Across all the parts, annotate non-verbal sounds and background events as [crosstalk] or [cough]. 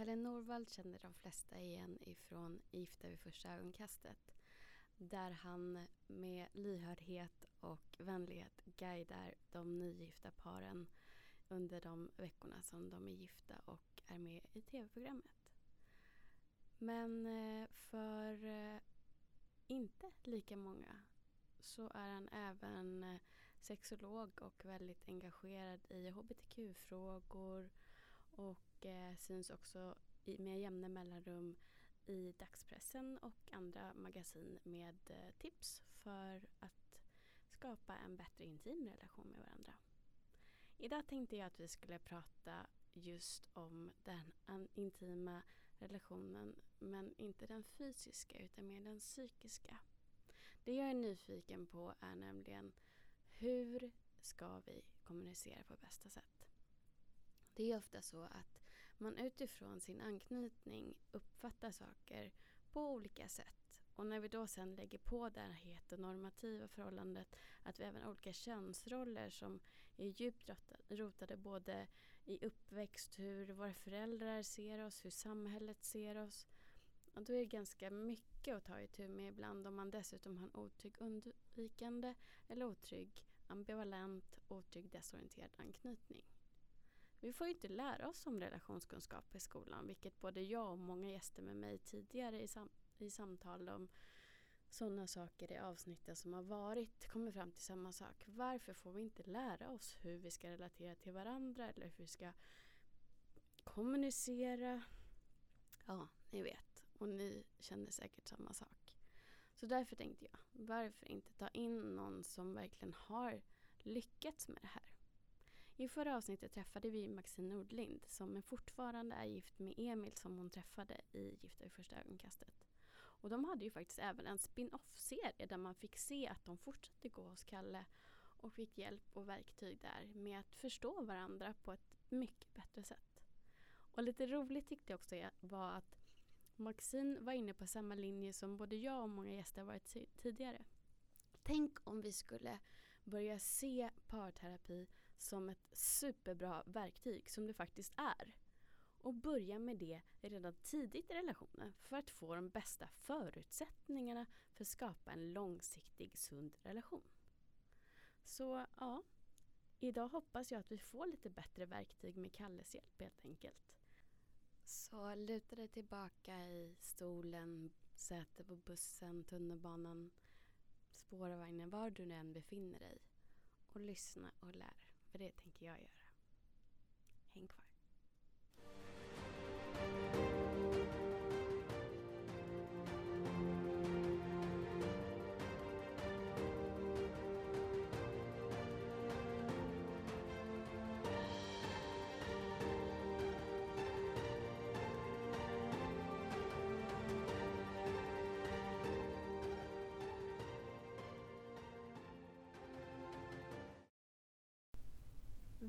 Kalle Norvald känner de flesta igen ifrån Gifta vid första ögonkastet. Där han med lyhördhet och vänlighet guidar de nygifta paren under de veckorna som de är gifta och är med i tv-programmet. Men eh, för eh, inte lika många så är han även eh, sexolog och väldigt engagerad i hbtq-frågor och eh, syns också i, med jämna mellanrum i dagspressen och andra magasin med eh, tips för att skapa en bättre intim relation med varandra. Idag tänkte jag att vi skulle prata just om den intima relationen men inte den fysiska utan mer den psykiska. Det jag är nyfiken på är nämligen hur ska vi kommunicera på bästa sätt? Det är ofta så att man utifrån sin anknytning uppfattar saker på olika sätt. Och när vi då sen lägger på det här heteronormativa förhållandet att vi även har olika könsroller som är djupt rotade både i uppväxt, hur våra föräldrar ser oss, hur samhället ser oss. Och då är det ganska mycket att ta itu med ibland om man dessutom har en otrygg undvikande eller otrygg ambivalent, otrygg desorienterad anknytning. Vi får ju inte lära oss om relationskunskap i skolan vilket både jag och många gäster med mig tidigare i, sam i samtal om sådana saker i avsnitten som har varit kommer fram till samma sak. Varför får vi inte lära oss hur vi ska relatera till varandra eller hur vi ska kommunicera? Ja, ni vet. Och ni känner säkert samma sak. Så därför tänkte jag, varför inte ta in någon som verkligen har lyckats med det här? I förra avsnittet träffade vi Maxine Nordlind som fortfarande är gift med Emil som hon träffade i Gifta vid första ögonkastet. Och de hade ju faktiskt även en spin-off-serie där man fick se att de fortsatte gå hos Kalle och fick hjälp och verktyg där med att förstå varandra på ett mycket bättre sätt. Och lite roligt tyckte jag också var att Maxine var inne på samma linje som både jag och många gäster varit tidigare. Tänk om vi skulle börja se parterapi som ett superbra verktyg som det faktiskt är. Och börja med det redan tidigt i relationen för att få de bästa förutsättningarna för att skapa en långsiktig sund relation. Så ja, idag hoppas jag att vi får lite bättre verktyg med Kalles hjälp helt enkelt. Så luta dig tillbaka i stolen, sätet på bussen, tunnelbanan spårvagnen, var du nu än befinner dig. Och lyssna och lär. För det tänker jag göra. Häng kvar.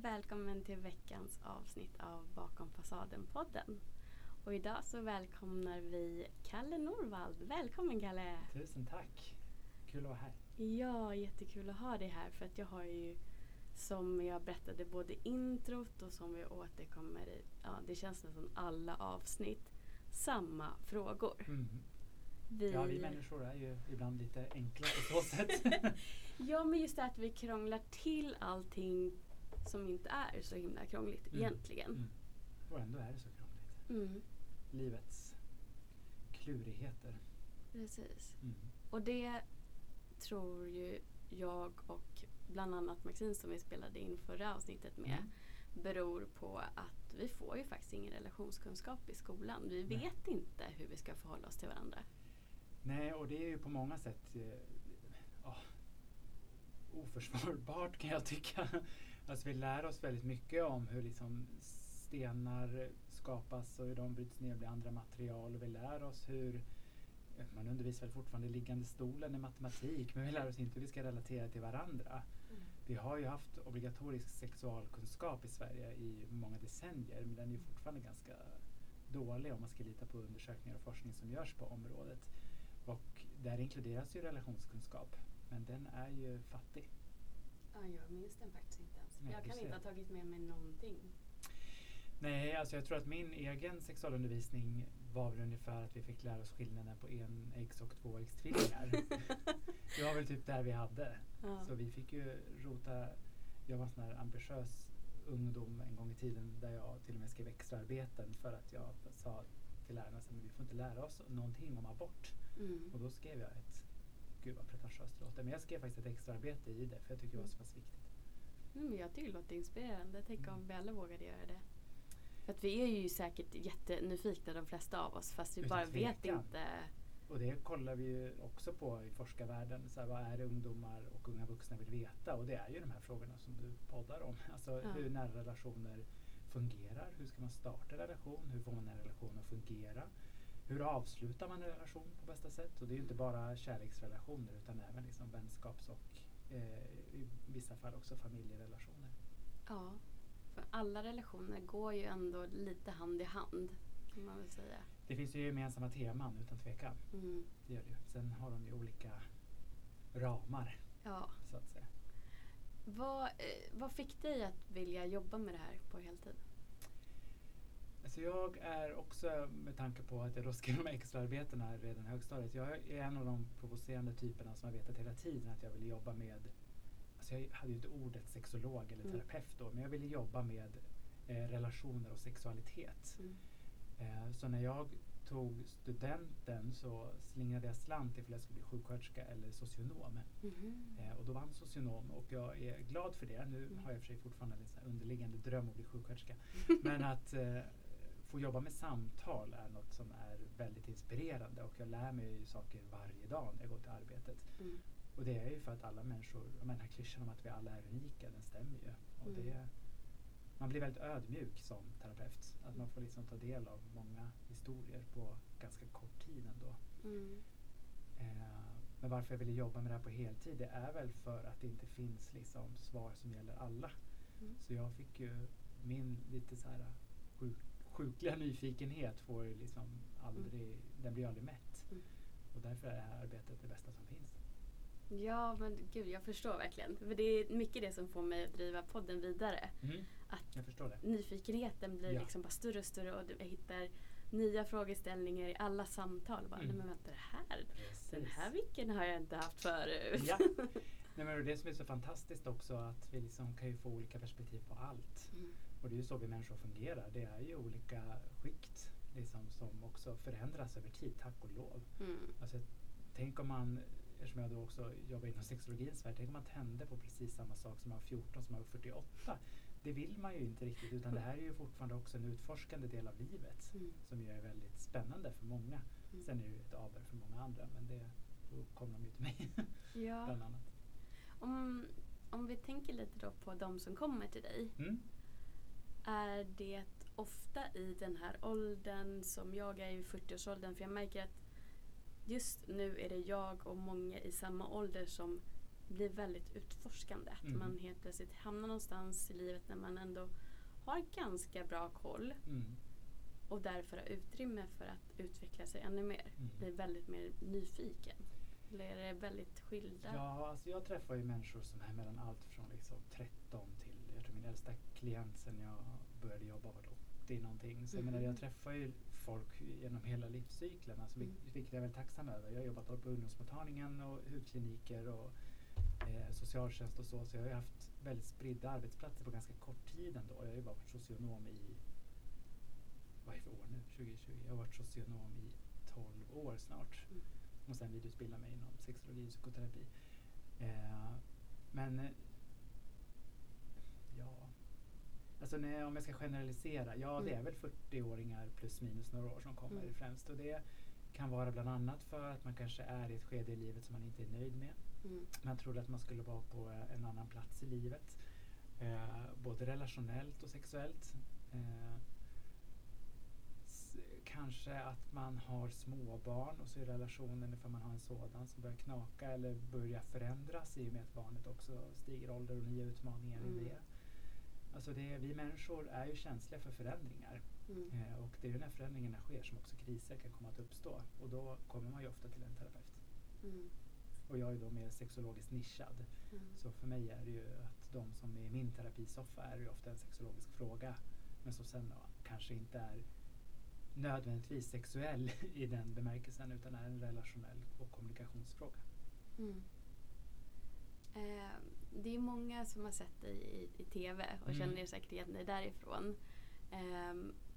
Välkommen till veckans avsnitt av Bakom fasaden-podden. Och idag så välkomnar vi Kalle Norvald. Välkommen Kalle! Tusen tack! Kul att vara här. Ja, jättekul att ha dig här för att jag har ju som jag berättade både introt och som vi återkommer i, ja det känns nästan alla avsnitt, samma frågor. Mm. Vi... Ja, vi människor är ju ibland lite enkla på så sätt. [laughs] ja, men just det att vi krånglar till allting som inte är så himla krångligt mm. egentligen. Mm. Och ändå är det så krångligt. Mm. Livets klurigheter. Precis. Mm. Och det tror ju jag och bland annat Maxine som vi spelade in förra avsnittet med mm. beror på att vi får ju faktiskt ingen relationskunskap i skolan. Vi Nej. vet inte hur vi ska förhålla oss till varandra. Nej, och det är ju på många sätt eh, oh, oförsvarbart kan jag tycka. Alltså vi lär oss väldigt mycket om hur liksom stenar skapas och hur de bryts ner och blir andra material. Och vi lär oss hur man undervisar väl fortfarande liggande stolen i matematik men vi lär oss inte hur vi ska relatera till varandra. Mm. Vi har ju haft obligatorisk sexualkunskap i Sverige i många decennier men den är ju fortfarande ganska dålig om man ska lita på undersökningar och forskning som görs på området. Och där inkluderas ju relationskunskap men den är ju fattig. Ja, jag minns den faktiskt inte. Nej, jag kan inte ha tagit med mig någonting. Nej, alltså jag tror att min egen sexualundervisning var väl ungefär att vi fick lära oss skillnaden på enäggs och tvåäggstvillingar. [laughs] det var väl typ där vi hade. Ja. Så vi fick ju rota, jag var en sån här ambitiös ungdom en gång i tiden där jag till och med skrev extraarbeten för att jag sa till lärarna att vi får inte lära oss någonting om abort. Mm. Och då skrev jag ett, gud vad pretentiöst det låter, men jag skrev faktiskt ett extraarbete i det för jag tycker det var så pass viktigt. Mm, jag tycker det låter inspirerande. Tänk om vi alla vågade göra det. För att vi är ju säkert jättenyfikna de flesta av oss fast vi Utan bara vet tvekan. inte. Och det kollar vi ju också på i forskarvärlden. Så här, vad är det ungdomar och unga vuxna vill veta? Och det är ju de här frågorna som du poddar om. Alltså Ja. hur nära relationer fungerar. Hur ska man starta en relation? Hur får man en relation att fungera? Hur avslutar man en relation på bästa sätt? Och det är ju inte bara kärleksrelationer utan även liksom vänskaps och eh, i vissa fall också familjerelationer. Ja. För alla relationer går ju ändå lite hand i hand. Kan man väl säga. Det finns ju gemensamma teman utan tvekan. Mm. Det gör det ju. Sen har de ju olika ramar Ja. så att säga. Vad, eh, vad fick dig att vilja jobba med det här på heltid? Alltså jag är också, med tanke på att jag då skrev de extraarbetena redan i högstadiet, jag är en av de provocerande typerna som har vetat hela tiden att jag vill jobba med, alltså jag hade ju inte ordet sexolog eller Mm. terapeut då, men jag ville jobba med eh, relationer och sexualitet. Mm. Eh, så när jag tog studenten så slingrade jag slant ifall jag skulle bli sjuksköterska eller socionom. Mhm. Eh, och då vann socionom och jag är glad för det. Nu Mm. har jag för sig fortfarande en underliggande dröm att bli sjuksköterska. [laughs] Men att eh, få jobba med samtal är något som är väldigt inspirerande och jag lär mig saker varje dag när jag går till arbetet. Mm. Och det är ju för att alla människor, den här klyschan om att vi alla är unika, den stämmer ju. Och Mm. det, man blir väldigt ödmjuk som terapeut. Att man får liksom ta del av många historier på ganska kort tid ändå. Mm. Eh, men varför jag ville jobba med det här på heltid det är väl för att det inte finns liksom svar som gäller alla. Mm. Så jag fick ju min lite så här sjuk, sjukliga nyfikenhet får ju liksom aldrig, den blir aldrig mätt. Mm. Och därför är det här arbetet det bästa som finns. Ja men gud jag förstår verkligen. För det är mycket det som får mig att driva podden vidare. Att Jag förstår det. nyfikenheten blir Ja. liksom bara större och större och du hittar nya frågeställningar i alla samtal. Bara, Mm. Nej men vänta det här, den här vicken har jag inte haft förut. Ja. Nej, men det som är så fantastiskt också att vi liksom kan ju få olika perspektiv på allt. Mm. Och det är ju så vi människor fungerar. Det är ju olika skikt liksom, som också förändras över tid, tack och lov. Mm. Alltså, tänk om man, eftersom jag då också jobbar inom sexologins värld, tänk om man tände på precis samma sak som man var 14 som man var 48. Det vill man ju inte riktigt utan det här är ju fortfarande också en utforskande del av livet Mm. som ju är väldigt spännande för många. Mm. Sen är det ju ett aber för många andra men det, då kommer de ju till mig Ja. [laughs] bland annat. Om, om vi tänker lite då på de som kommer till dig. Mm. Är det ofta i den här åldern som jag är i 40-årsåldern? För jag märker att just nu är det jag och många i samma ålder som blir väldigt utforskande. Att Mm. man helt plötsligt hamnar någonstans i livet när man ändå har ganska bra koll Mm. och därför har utrymme för att utveckla sig ännu mer. Mm. Blir väldigt mer nyfiken. Eller är det väldigt skilda? Ja, alltså jag träffar ju människor som är mellan allt från liksom 13 till, jag tror min äldsta klient sen jag började jobba var 80 någonting. Så jag menar, Mhm. jag träffar ju folk genom hela livscykeln, alltså, Mm. vilket jag är väldigt tacksam över. Jag har jobbat på ungdomsmottagningen och hudkliniker och eh, socialtjänst och så. Så jag har haft väldigt spridda arbetsplatser på ganska kort tid ändå. Jag har ju varit socionom i, vad är det för år nu? 2020? Jag har varit socionom i 12 år snart Mm. och sen vidareutbilda mig inom sexologi och psykoterapi. Eh, men eh, ja, alltså när, om jag ska generalisera, ja det är Mm. väl 40-åringar plus minus några år som kommer Mm. främst och det kan vara bland annat för att man kanske är i ett skede i livet som man inte är nöjd med. Mm. Man trodde att man skulle vara på en annan plats i livet. Eh, både relationellt och sexuellt. Eh, kanske att man har småbarn och så är relationen, ifall man har en sådan, som börjar knaka eller börjar förändras i och med att barnet också stiger i ålder och nya utmaningar i Mm. det. Alltså det, vi människor är ju känsliga för förändringar. Mm. Eh, och det är ju när förändringarna sker som också kriser kan komma att uppstå. Och då kommer man ju ofta till en terapeut. Mm. Och jag är då mer sexologiskt nischad. Mm. Så för mig är det ju att de som är i min terapisoffa är ju ofta en sexologisk fråga. Men som sen då kanske inte är nödvändigtvis sexuell [laughs] i den bemärkelsen utan är en relationell och kommunikationsfråga. Mm. Eh, det är många som har sett dig i, i TV och Mm. känner säkert igen dig därifrån. Eh,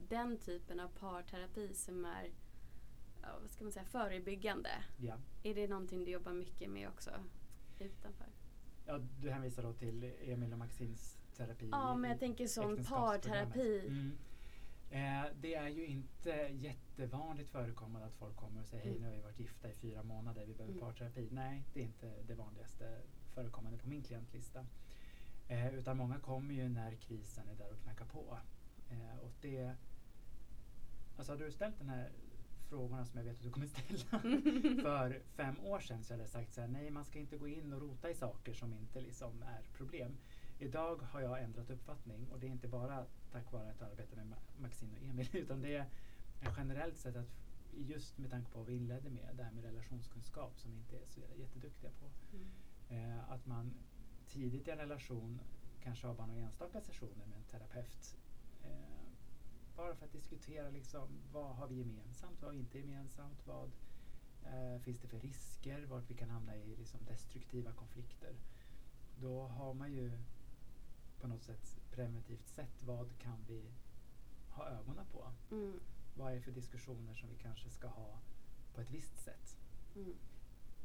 den typen av parterapi som är vad ska man säga, förebyggande. Ja. Är det någonting du jobbar mycket med också utanför? Ja, du hänvisar då till Emil och Maxins terapi? Ja, men jag tänker äktenskapsprogrammet. parterapi. Mm. Eh, det är ju inte jättevanligt förekommande att folk kommer och säger hej Mm. nu har vi varit gifta i fyra månader, vi behöver Mm. parterapi. Nej, det är inte det vanligaste förekommande på min klientlista. Eh, utan många kommer ju när krisen är där och knackar på. Eh, och det, alltså hade du ställt den här frågorna som jag vet att du kommer ställa [laughs] för fem år sedan så hade jag sagt så här, nej man ska inte gå in och rota i saker som inte liksom är problem. Idag har jag ändrat uppfattning och det är inte bara tack vare att jag arbetar med Ma- Maxine och Emil [laughs] utan det är generellt sett att just med tanke på vad vi inledde med, det här med relationskunskap som vi inte är så jätteduktiga på. Mm. Eh, att man tidigt i en relation kanske har bara några enstaka sessioner med en terapeut. Eh, bara för att diskutera liksom, vad har vi gemensamt, vad har vi inte gemensamt, vad eh, finns det för risker, vart vi kan hamna i liksom, destruktiva konflikter. Då har man ju på något sätt preventivt sett vad kan vi ha ögonen på. Mm. Vad är det för diskussioner som vi kanske ska ha på ett visst sätt. Mm.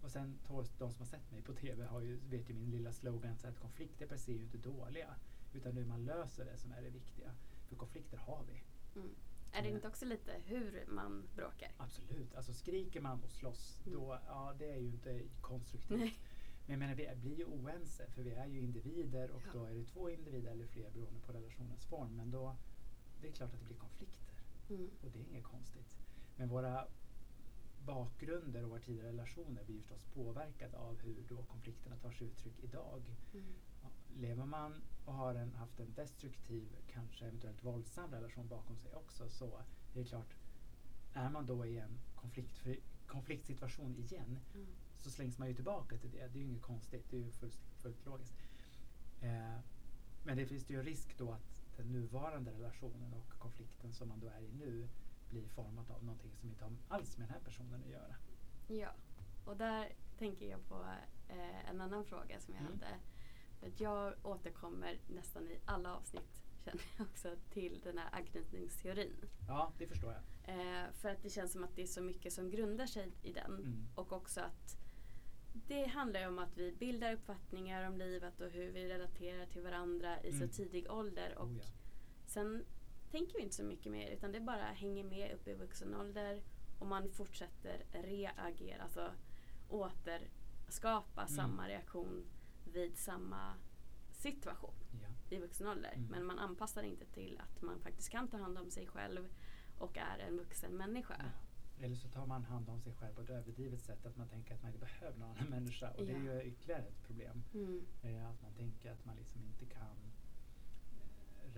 Och sen de som har sett mig på TV har ju, vet ju min lilla slogan så att konflikter per se är ju inte dåliga. Utan hur man löser det som är det viktiga. För konflikter har vi. Mm. Är det Eh. inte också lite hur man bråkar? Absolut. Alltså skriker man och slåss Mm. då, ja det är ju inte konstruktivt. Nej. Men jag menar vi blir ju oense för vi är ju individer och Ja. då är det två individer eller fler beroende på relationens form. Men då, det är klart att det blir konflikter. Mm. Och det är inget konstigt. Men våra bakgrunder och våra tidigare relationer blir förstås påverkade av hur då konflikterna tar sig uttryck idag. Mm. Lever man och har en, haft en destruktiv, kanske eventuellt våldsam relation bakom sig också så är det klart, är man då i en konfliktfri, konfliktsituation igen Mm. så slängs man ju tillbaka till det. Det är ju inget konstigt, det är ju fullt, fullt logiskt. Eh, men det finns ju en risk då att den nuvarande relationen och konflikten som man då är i nu blir format av någonting som inte har alls med den här personen att göra. Ja, och där tänker jag på eh, en annan fråga som jag Mm. hade. För att jag återkommer nästan i alla avsnitt [laughs] känner jag också till den här anknytningsteorin. Ja, det förstår jag. Eh, för att det känns som att det är så mycket som grundar sig i den. Mm. Och också att det handlar ju om att vi bildar uppfattningar om livet och hur vi relaterar till varandra i Mm. så tidig ålder. Och Oh, ja. Sen tänker vi inte så mycket mer utan det bara hänger med upp i vuxen ålder och man fortsätter reagera, alltså återskapa Mm. samma reaktion vid samma situation Ja. i vuxen ålder. Mm. Men man anpassar inte till att man faktiskt kan ta hand om sig själv och är en vuxen människa. Ja. Eller så tar man hand om sig själv på ett överdrivet sätt, att man tänker att man inte behöver någon annan människa. Och det är Ja. ju ytterligare ett problem. Mm. Eh, att man tänker att man liksom inte kan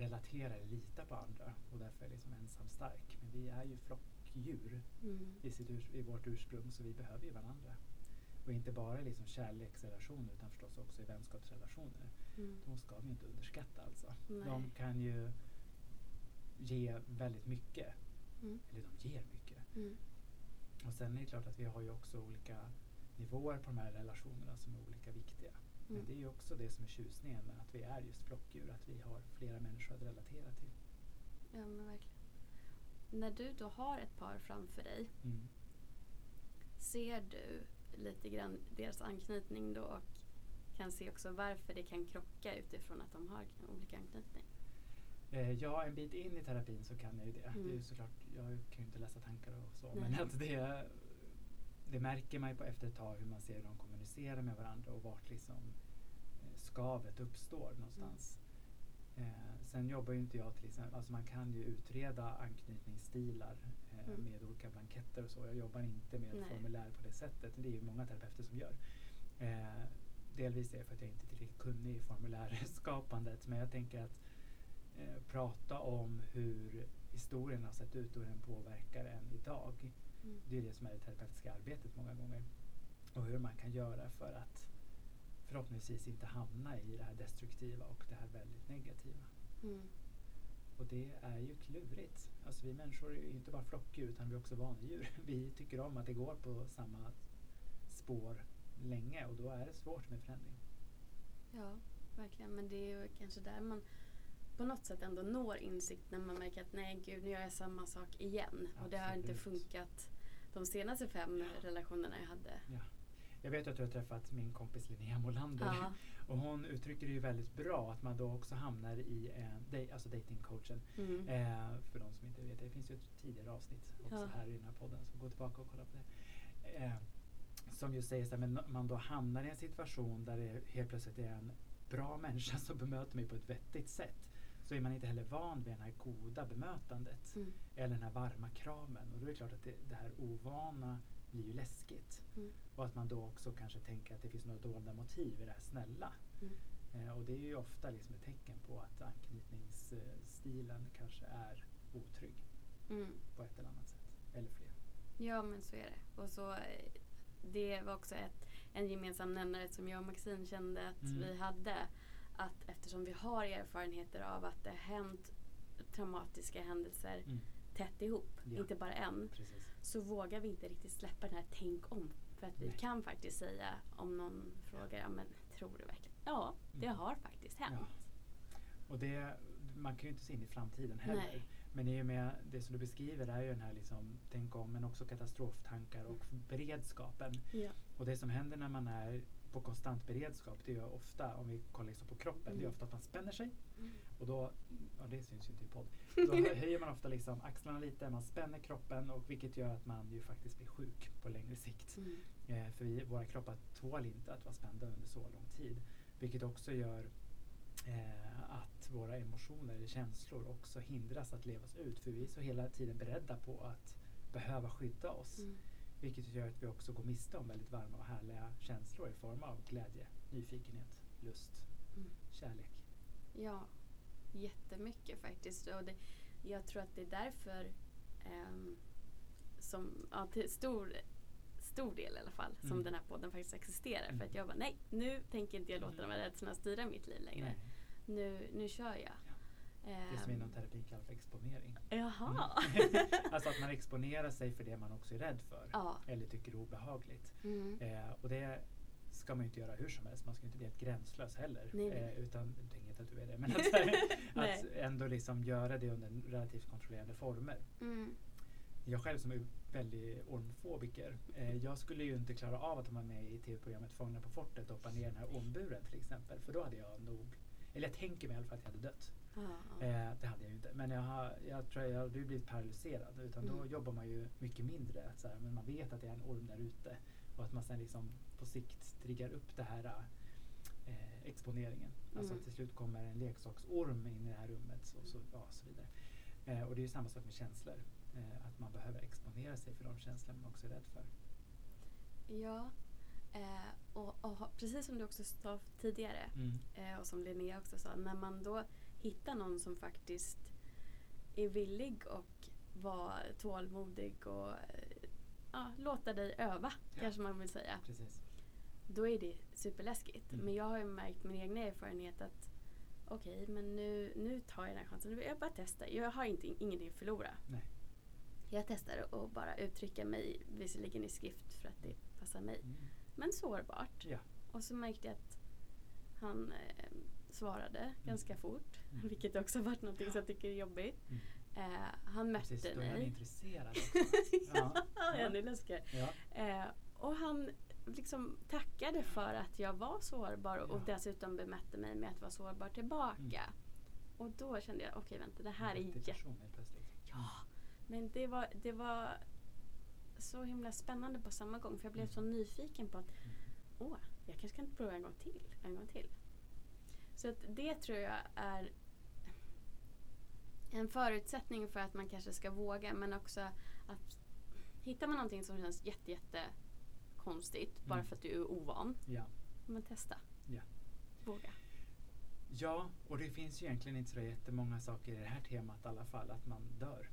relatera eller lita på andra och därför är liksom ensam stark. Men vi är ju flockdjur Mm. i, urs- i vårt ursprung så vi behöver ju varandra. Och inte bara i liksom kärleksrelationer utan förstås också i vänskapsrelationer. Mm. De ska vi inte underskatta alltså. Nej. De kan ju ge väldigt mycket. Mm. Eller de ger mycket. Mm. Och sen är det klart att vi har ju också olika nivåer på de här relationerna som är olika viktiga. Men Mm. det är ju också det som är tjusningen med att vi är just flockdjur, att vi har flera människor att relatera till. Ja men verkligen. När du då har ett par framför dig, Mm. ser du lite grann deras anknytning då och kan se också varför det kan krocka utifrån att de har olika anknytning? Eh, ja, en bit in i terapin så kan jag ju det. Mm. Det är såklart, jag kan ju inte läsa tankar och så, Nej. men att det, det märker man ju på efter ett tag hur man ser hur de kommunicerar med varandra och vart liksom eh, skavet uppstår någonstans. Eh, sen jobbar ju inte jag till exempel, alltså man kan ju utreda anknytningsstilar eh, Mm. med olika blanketter och så. Jag jobbar inte med Nej. formulär på det sättet. Det är ju många terapeuter som gör. Eh, delvis är det för att jag inte är tillräckligt kunnig i formulärskapandet men jag tänker att eh, prata om hur historien har sett ut och hur den påverkar en idag. Mm. Det är det som är det terapeutiska arbetet många gånger. Och hur man kan göra för att förhoppningsvis inte hamna i det här destruktiva och det här väldigt negativa. Mm. Och det är ju klurigt. Alltså vi människor är ju inte bara flockdjur utan vi är också vanedjur. [laughs] Vi tycker om att det går på samma spår länge och då är det svårt med förändring. Ja, verkligen. Men det är ju kanske där man på något sätt ändå når insikt när man märker att nej gud, nu gör jag samma sak igen. Och det har inte Absolut. funkat de senaste fem relationerna jag hade. Ja. Jag vet att du har träffat min kompis Linnea Molander Ja. [laughs] och hon uttrycker det ju väldigt bra att man då också hamnar i en, dej- alltså datingcoachen. Mm. Eh, för de som inte vet det, det finns ju ett tidigare avsnitt också Ja. här i den här podden, så gå tillbaka och kolla på det. Eh, som ju säger så här, men man då hamnar i en situation där det helt plötsligt är en bra [laughs] människa som bemöter mig på ett vettigt sätt så är man inte heller van vid det här goda bemötandet Mm. eller den här varma kramen. Och då är det klart att det, det här ovana blir ju läskigt. Mm. Och att man då också kanske tänker att det finns några dolda motiv i det här snälla. Mm. Eh, och det är ju ofta liksom ett tecken på att anknytningsstilen kanske är otrygg Mm. på ett eller annat sätt. Eller fler. Ja men så är det. Och så eh, det var också ett, en gemensam nämnare som jag och Maxine kände att Mm. vi hade. Att eftersom vi har erfarenheter av att det har hänt traumatiska händelser Mm. Tätt ihop, Ja. inte bara en, Precis. så vågar vi inte riktigt släppa den här tänk om. För att vi Nej. kan faktiskt säga om någon frågar, ja men tror du verkligen? Ja, det Mm. har faktiskt hänt. Ja. Och det, man kan ju inte se in i framtiden heller. Nej. Men i och med det som du beskriver är ju den här liksom, tänk om, men också katastroftankar och beredskapen. Ja. Och det som händer när man är på konstant beredskap, det är ofta, om vi kollar liksom på kroppen, det är Mm. ofta att man spänner sig. Mm. Och då, ja det syns ju inte i podd, [laughs] då höjer man ofta liksom axlarna lite, man spänner kroppen och vilket gör att man ju faktiskt blir sjuk på längre sikt. Mm. Eh, för vi, våra kroppar tål inte att vara spända under så lång tid. Vilket också gör eh, att våra emotioner eller känslor också hindras att levas ut. För vi är så hela tiden beredda på att behöva skydda oss. Mm. Vilket gör att vi också går miste om väldigt varma och härliga känslor i form av glädje, nyfikenhet, lust, Mm. kärlek. Ja, jättemycket faktiskt. Och det, jag tror att det är därför ehm, som, ja, till stor, stor del i alla fall, som Mm. den här podden faktiskt existerar. Mm. För att jag bara, nej, nu tänker inte jag låta de här rädslorna styra mitt liv längre. Nej, Nu, nu kör jag. Det som inom Ehm, terapi kallas för exponering. Jaha. Mm. [laughs] alltså att man exponerar sig för det man också är rädd för. ja. Eller tycker är obehagligt. Mm. Eh, och det ska man ju inte göra hur som helst. Man ska inte bli helt gränslös heller. Nej, nej. Eh, utan, det är inget att du är det. Men att, [laughs] att ändå liksom göra det under relativt kontrollerade former. Mm. Jag själv som är väldigt ormfobiker. Eh, jag skulle ju inte klara av att vara med i tv-programmet Fångarna på fortet och hoppa ner i den här ormburen till exempel. För då hade jag nog, eller jag tänker mig i alla fall att jag hade dött. Ja. Eh, det hade jag ju inte. Men jag, har, jag tror jag hade blivit paralyserad. Utan då Mm. jobbar man ju mycket mindre. Så här, men man vet att det är en orm där ute. Och att man sen liksom på sikt triggar upp det här eh, exponeringen. Alltså Mm. att till slut kommer en leksaksorm in i det här rummet och så, ja, så vidare. Eh, och det är ju samma sak med känslor. Eh, att man behöver exponera sig för de känslor man också är rädd för. ja. Eh, och, och precis som du också sa tidigare Mm. Eh, och som Linnea också sa, när man då hittar någon som faktiskt är villig och vara tålmodig och eh, ja, låta dig öva, Ja. kanske man vill säga. Precis. Då är det superläskigt. Mm. Men jag har ju märkt min egna erfarenhet att okej, men nu, nu tar jag den här chansen. Jag bara testa. Jag har inte, ingenting att förlora. Nej. Jag testar att bara uttrycka mig, visserligen i skrift för att det passar mig. Mm. Men sårbart. Ja. Och så märkte jag att han eh, svarade ganska fort. Mm. Vilket också varit något som jag tycker är jobbigt. Mm. Eh, han mötte Precis, är mig. intresserad också. [laughs] ja, Ja. ännu läskigare. Ja. Eh, och han liksom tackade för att jag var sårbar och Ja. dessutom bemötte mig med att vara sårbar tillbaka. Och då kände jag, okej vänta det här är jätte... Ja, men det var, det var så himla spännande på samma gång för jag blev Mm. så nyfiken på att Mm. åh, jag kanske kan prova en gång till. En gång till. Så att det tror jag är en förutsättning för att man kanske ska våga men också att hittar man någonting som känns jätte, jätte konstigt bara Mm. för att du är ovan, Ja. men testa. Ja. Våga. ja, och det finns ju egentligen inte så jättemånga saker i det här temat i alla fall, att man dör.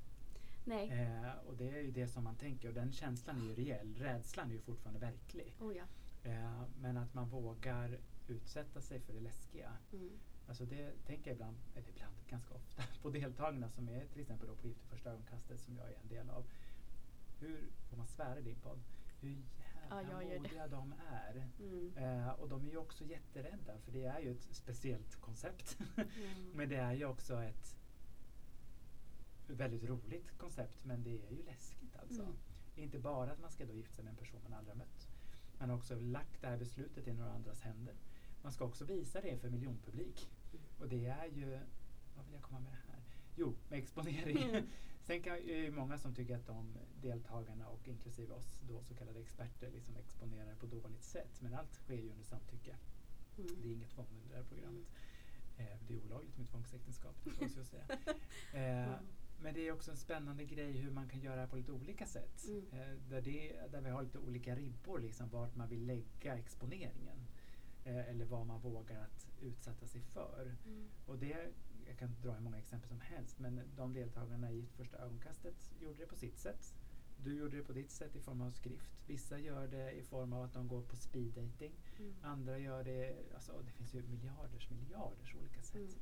Nej. Eh, och det är ju det som man tänker och den känslan är ju reell. Rädslan är ju fortfarande verklig. Oh ja. Eh, men att man vågar utsätta sig för det läskiga. Mm. Alltså det tänker jag ibland, eller ibland, ganska ofta, [laughs] på deltagarna som är till exempel då på Gift i första ögonkastet som jag är en del av. Hur, får man svära i din podd? Hur Ja, jävla det. modiga de är. Mm. Eh, och de är ju också jätterädda för det är ju ett speciellt koncept. Mm. [laughs] men det är ju också ett väldigt roligt koncept men det är ju läskigt alltså. Mm. Inte bara att man ska då gifta sig med en person man aldrig har mött. Man har också lagt det här beslutet i några andras händer. Man ska också visa det för miljonpublik. Mm. Och det är ju, vad vill jag komma med det här? Jo, med exponering. Mm. [laughs] Sen kan, är det många som tycker att de deltagarna och inklusive oss då så kallade experter liksom exponerar på dåligt sätt. Men allt sker ju under samtycke. Mm. Det är inget tvång under det här programmet. Eh, det är olagligt med tvångsäktenskap, det ska jag säga. [laughs] Eh, Mm. Men det är också en spännande grej hur man kan göra det här på lite olika sätt. Mm. Eh, där, det, där vi har lite olika ribbor, liksom, vart man vill lägga exponeringen. Eh, eller vad man vågar att utsätta sig för. Mm. Och det, jag kan dra hur många exempel som helst, men de deltagarna i första ögonkastet gjorde det på sitt sätt. Du gjorde det på ditt sätt i form av skrift. Vissa gör det i form av att de går på speed dating. Mm. Andra gör det, alltså det finns ju miljarders, miljarders olika sätt. Mm.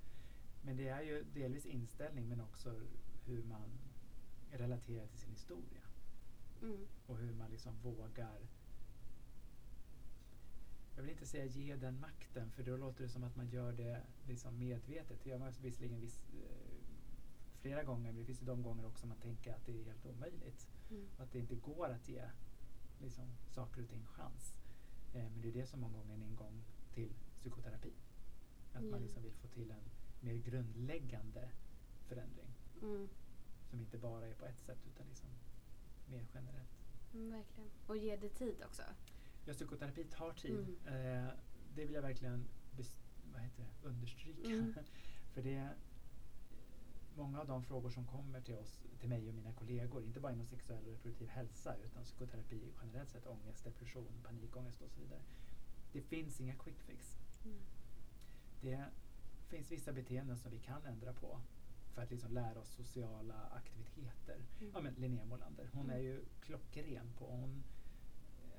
Men det är ju delvis inställning men också hur man relaterar till sin historia. Mm. Och hur man liksom vågar jag vill inte säga ge den makten för då låter det som att man gör det liksom medvetet. Det gör man visserligen viss, eh, flera gånger men det finns ju de gånger också man tänker att det är helt omöjligt. Mm. Och att det inte går att ge liksom, saker och ting chans. Eh, men det är det som många gånger är en ingång till psykoterapi. Att Ja. man liksom vill få till en mer grundläggande förändring. Mm. Som inte bara är på ett sätt utan liksom mer generellt. Mm, verkligen. Och ge det tid också. Ja, psykoterapi tar tid. Mm. Eh, det vill jag verkligen vad heter det? understryka. Mm. [laughs] För det många av de frågor som kommer till oss, till mig och mina kollegor, inte bara inom sexuell och reproduktiv hälsa utan psykoterapi generellt sett, ångest, depression, panikångest och så vidare. Det finns inga quick fix. Mm. Det finns vissa beteenden som vi kan ändra på för att liksom lära oss sociala aktiviteter. Mm. Ja, men Linnea Molander, hon Mm. är ju klockren på, hon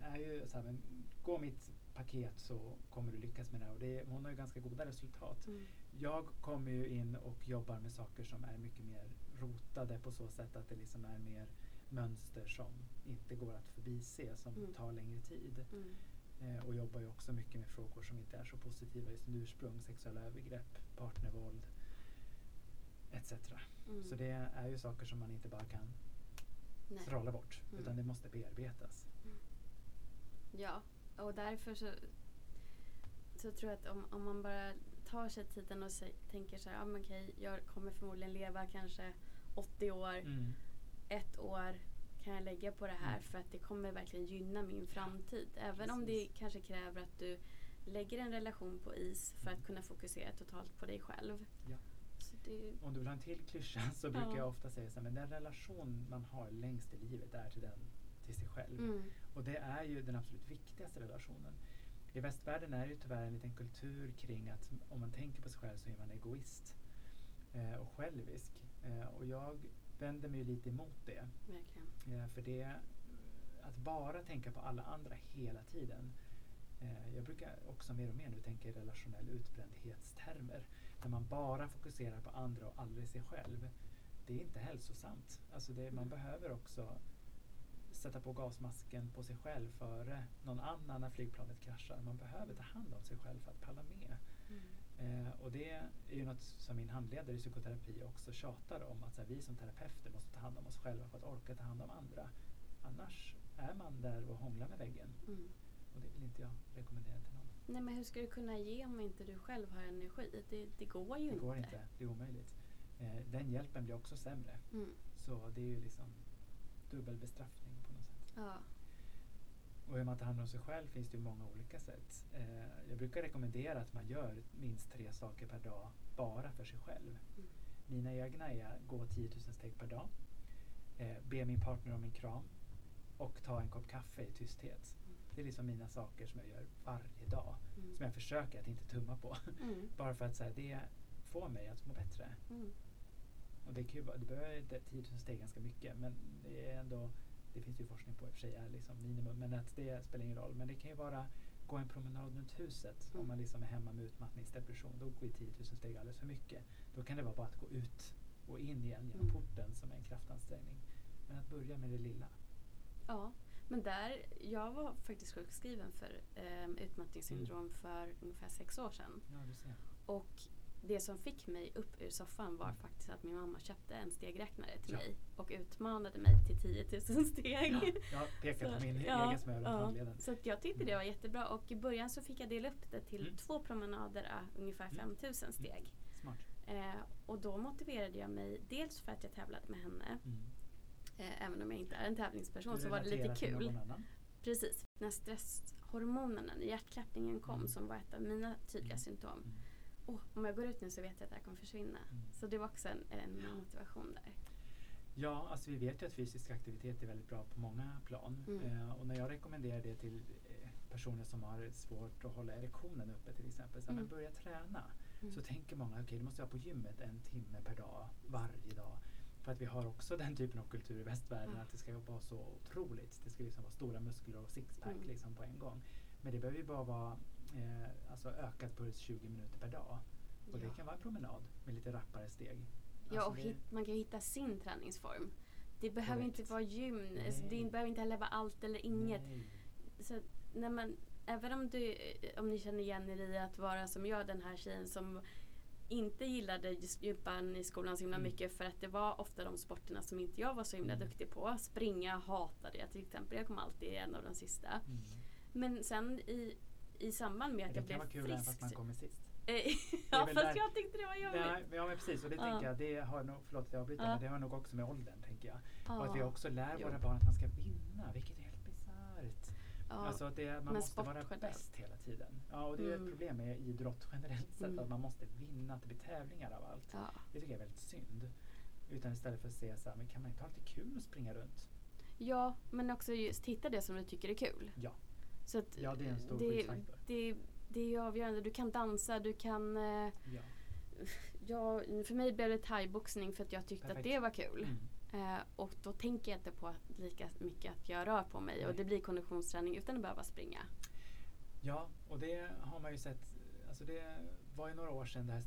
är ju så här, men gå mitt paket så kommer du lyckas med det här. Och det, hon har ju ganska goda resultat. Mm. Jag kommer ju in och jobbar med saker som är mycket mer rotade på så sätt att det liksom är mer mönster som inte går att förbise, som Mm. tar längre tid. Mm. Eh, och jobbar ju också mycket med frågor som inte är så positiva i sin ursprung, sexuella övergrepp, partnervåld etc. Mm. Så det är ju saker som man inte bara kan Nej. trolla bort, Mm. utan det måste bearbetas. Ja, och därför så, så tror jag att om, om man bara tar sig tiden och sä- tänker så här, ja men okej, jag kommer förmodligen leva kanske 80 år, Mm. ett år kan jag lägga på det här Mm. för att det kommer verkligen gynna min framtid. Även om det precis. kanske kräver att du lägger en relation på is för att kunna fokusera totalt på dig själv. Ja. Det, Om du vill ha en till klyscha så brukar Ja. jag ofta säga så här, men den relation man har längst i livet är till den till sig själv. mm, Och det är ju den absolut viktigaste relationen. I västvärlden är det ju tyvärr en liten kultur kring att om man tänker på sig själv så är man egoist eh, och självisk. Eh, och jag vänder mig ju lite emot det. Eh, för det, att bara tänka på alla andra hela tiden. Eh, jag brukar också mer och mer nu tänka i relationell utbrändhetstermer. När man bara fokuserar på andra och aldrig sig själv. Det är inte hälsosamt. Alltså det, man Mm. behöver också sätta på gasmasken på sig själv före någon annan när flygplanet kraschar. Man behöver ta hand om sig själv för att palla med. Mm. Eh, och det är ju något som min handledare i psykoterapi också tjatar om. Att här, vi som terapeuter måste ta hand om oss själva för att orka ta hand om andra. Annars är man där och hånglar med väggen. Mm. Och det vill inte jag rekommendera till någon. Nej men hur ska du kunna ge om inte du själv har energi? Det, det går ju Det går inte. inte, det är omöjligt. Eh, den hjälpen blir också sämre. Mm. Så det är ju liksom dubbel bestraffning på något sätt. Ja. Och hur man tar hand om sig själv finns det ju många olika sätt. Eh, jag brukar rekommendera att man gör minst tre saker per dag bara för sig själv. Mm. Mina egna är gå 10 000 steg per dag, eh, be min partner om en kram och ta en kopp kaffe i tysthet. Mm. Det är liksom mina saker som jag gör varje dag. Mm. Som jag försöker att inte tumma på. Mm. [laughs] Bara för att så här, det får mig att må bättre. Mm. Och det, kan ju det behöver inte 10 000 steg ganska mycket men det är ändå det finns ju forskning på i och för sig är liksom minimum men att det spelar ingen roll. Men det kan ju vara gå en promenad runt huset. Mm. Om man liksom är hemma med utmattningsdepression, då går ju 10 000 steg alldeles för mycket. Då kan det vara bara att gå ut och in igen genom Mm. porten som är en kraftansträngning. Men att börja med det lilla. Ja, men där, jag var faktiskt sjukskriven för eh, utmattningssyndrom Mm. för ungefär sex år sedan. Ja. Och det som fick mig upp ur soffan var Mm. faktiskt att min mamma köpte en stegräknare till Ja. mig och utmanade mig till 10 000 steg. Ja, jag pekar på [laughs] min ja, egen smör ja. handleden. Så att jag tyckte det var jättebra och i början så fick jag dela upp det till Mm. två promenader ungefär Mm. 5000 steg. Smart. Eh, och då motiverade jag mig dels för att jag tävlade med henne. Mm. Eh, även om jag inte är en tävlingsperson Du så var det lite kul. Precis. När stresshormonerna, när hjärtklappningen kom Mm. som var ett av mina tydliga Mm. symptom. Mm. Oh, om jag går ut nu så vet jag att det här kommer försvinna. Mm. Så det var också en, en motivation där. Ja, alltså vi vet ju att fysisk aktivitet är väldigt bra på många plan. Mm. Eh, och när jag rekommenderar det till eh, personer som har svårt att hålla erektionen uppe till exempel, så Mm. men börja träna. Mm. Så tänker många, okej du måste vara på gymmet en timme per dag, varje dag. För att vi har också den typen av kultur i västvärlden Ja. att det ska vara så otroligt. Det ska liksom vara stora muskler och sixpack Mm. liksom på en gång. Men det behöver ju bara vara eh, alltså ökad puls 20 minuter per dag. Och det Ja. kan vara en promenad med lite rappare steg. Ja, Alltså och det- hit, man kan hitta sin träningsform. Det behöver Korrekt. inte vara gym. Alltså, det behöver inte heller vara allt eller inget. Nej. Så, när man, även om, du, om ni känner igen er i att vara som jag, den här tjejen som inte gillade gympan i skolan så himla Mm. mycket för att det var ofta de sporterna som inte jag var så himla Mm. duktig på. Springa hatade jag till exempel. Jag kom alltid en av de sista. Mm. Men sen i, i samband med att Det jag kan blev vara kul även frisk. fast man kommer sist. Eh, [laughs] ja fast där- jag tyckte det var jobbigt. Ja men precis och det Ja. tänker jag, det har nog, förlåt att jag avbryter, Ja. men det har nog också med åldern tänker jag. Och att vi Ja. också lär Jo. våra barn att man ska vinna, vilket är. Ja. Alltså att det, man Men måste vara generellt. bäst hela tiden. Ja och det är Mm. ett problem med idrott generellt sett, Mm. att man måste vinna, att det blir tävlingar av allt. ja. Det tycker jag är väldigt synd. Utan istället för att se så här, men kan man inte ha lite kul och springa runt? ja, men också just hitta det som du tycker är kul. Ja. Så att, Ja, det är en stor det, skyddsfaktor. det, det är ju avgörande. Du kan dansa, du kan... Eh, Ja. ja, för mig blev det thaiboxning för att jag tyckte Perfekt. att det var kul. Mm. Eh, och då tänker jag inte på lika mycket att jag rör på mig. Och det blir konditionsträning utan att behöva springa. Ja, och det har man ju sett. Alltså det var ju några år sedan det här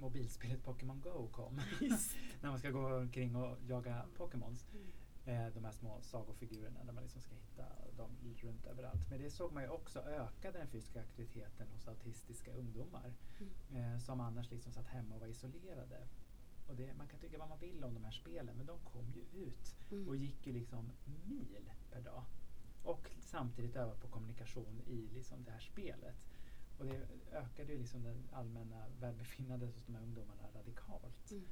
mobilspelet Pokémon Go kom. [laughs] När man ska gå omkring och jaga Pokémons. Eh, de här små sagofigurerna där man liksom ska hitta dem runt överallt. Men det såg man ju också ökade den fysiska aktiviteten hos autistiska ungdomar. Eh, som annars liksom satt hemma och var isolerade. Och det, man kan tycka vad man vill om de här spelen men de kom ju ut Mm. och gick ju liksom mil per dag. Och samtidigt öva på kommunikation i liksom det här spelet. Och det ökade ju liksom det allmänna välbefinnandet hos de här ungdomarna radikalt. Mm.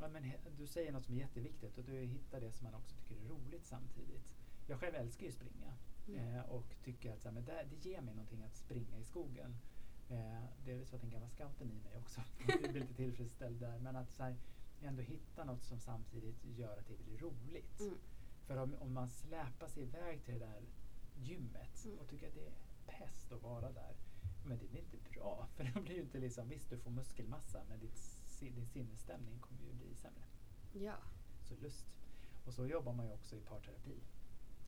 Ja, men he- du säger något som är jätteviktigt och du hittar det som man också tycker är roligt samtidigt. Jag själv älskar ju springa Mm. eh, och tycker att så här, men det, det ger mig någonting att springa i skogen. Eh, det är så att den gamla scouten i mig också [laughs] [laughs] blir lite tillfredsställd där. Men att så här, ändå hitta något som samtidigt gör att det blir roligt. Mm. För om, om man släpar sig iväg till det där gymmet Mm. och tycker att det är pest att vara där. Men det blir inte bra. [laughs] För det blir ju inte liksom, visst du får muskelmassa men ditt, din sinnesstämning kommer ju bli sämre. Ja. Så lust. Och så jobbar man ju också i parterapi.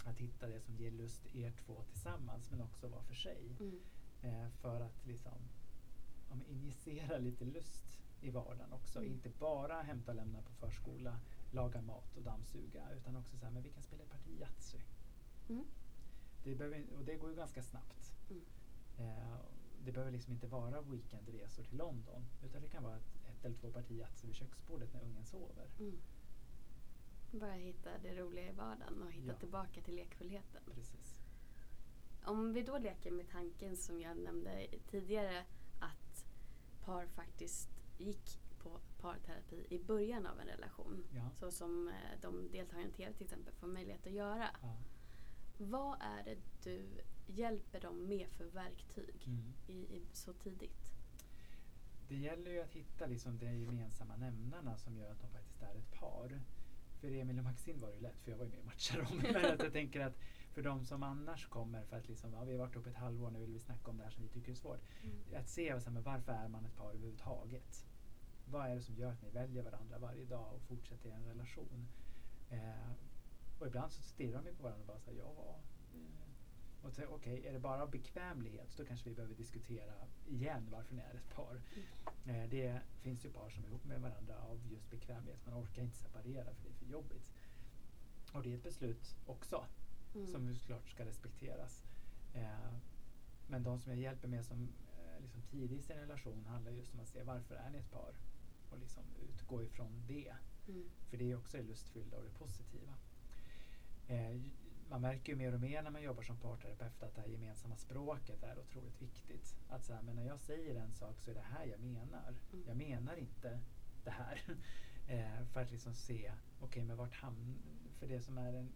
Att hitta det som ger lust er två tillsammans men också var för sig. Mm. Eh, för att liksom ja, injicera lite lust i vardagen också. Mm. Inte bara hämta och lämna på förskola, laga mat och dammsuga utan också så här, men vi kan spela ett parti Yatzy. Mm. Det behöver, och det går ju ganska snabbt. Mm. Eh, det behöver liksom inte vara weekendresor till London utan det kan vara ett, ett eller två parti Yatzy vid köksbordet när ungen sover. Mm. Bara hitta det roliga i vardagen och hitta Ja. tillbaka till lekfullheten. Precis. Om vi då leker med tanken som jag nämnde tidigare att par faktiskt gick på parterapi i början av en relation. Ja. Så som eh, de deltagarna till till exempel får möjlighet att göra. Ja. Vad är det du hjälper dem med för verktyg Mm. i, i, så tidigt? Det gäller ju att hitta liksom de gemensamma nämnarna som gör att de faktiskt är ett par. För Emil och Maxine var det ju lätt, för jag var ju med och matchade dem. [laughs] Men att jag tänker att för de som annars kommer för att liksom, ja, vi har varit uppe ett halvår, nu vill vi snacka om det här som vi tycker är svårt. Att se så här, varför är man ett par överhuvudtaget? Vad är det som gör att ni väljer varandra varje dag och fortsätter en relation? Eh, och ibland så stirrar de på varandra och bara säger ja. eh, Och okej, okay, är det bara av bekvämlighet då kanske vi behöver diskutera igen varför ni är ett par. Mm. Eh, det finns ju par som är ihop med varandra av just bekvämlighet. Man orkar inte separera för det är för jobbigt. Och det är ett beslut också mm. som såklart ska respekteras. Eh, men de som jag hjälper med som eh, liksom tidigt i sin relation handlar just om att se varför är ni ett par? Och liksom utgå ifrån det. Mm. För det är också det lustfyllda och det positiva. Eh, man märker ju mer och mer när man jobbar som parterapeut att det här gemensamma språket är otroligt viktigt. Att så här, men när jag säger en sak så är det här jag menar. Mm. Jag menar inte det här. [laughs] eh, för att liksom se, okej okay, men vart hamnar... För det som är en...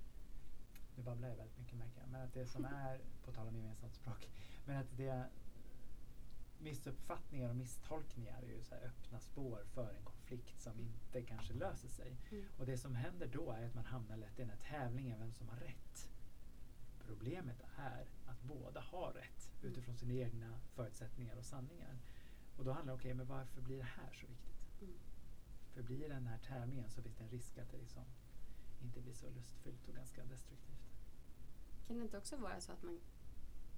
Nu babblar jag väldigt mycket märker jag. Men att det som är, på tal om gemensamt språk, men att det missuppfattningar och misstolkningar är ju så öppna spår för en konflikt som inte kanske löser sig. Mm. Och det som händer då är att man hamnar lätt i den här tävlingen vem som har rätt. Problemet är att båda har rätt mm. utifrån sina egna förutsättningar och sanningar. Och då handlar det om, okej, okay, men varför blir det här så viktigt? Mm. För blir den här tävlingen så finns det en risk att det liksom inte blir så lustfyllt och ganska destruktivt. Kan det inte också vara så att man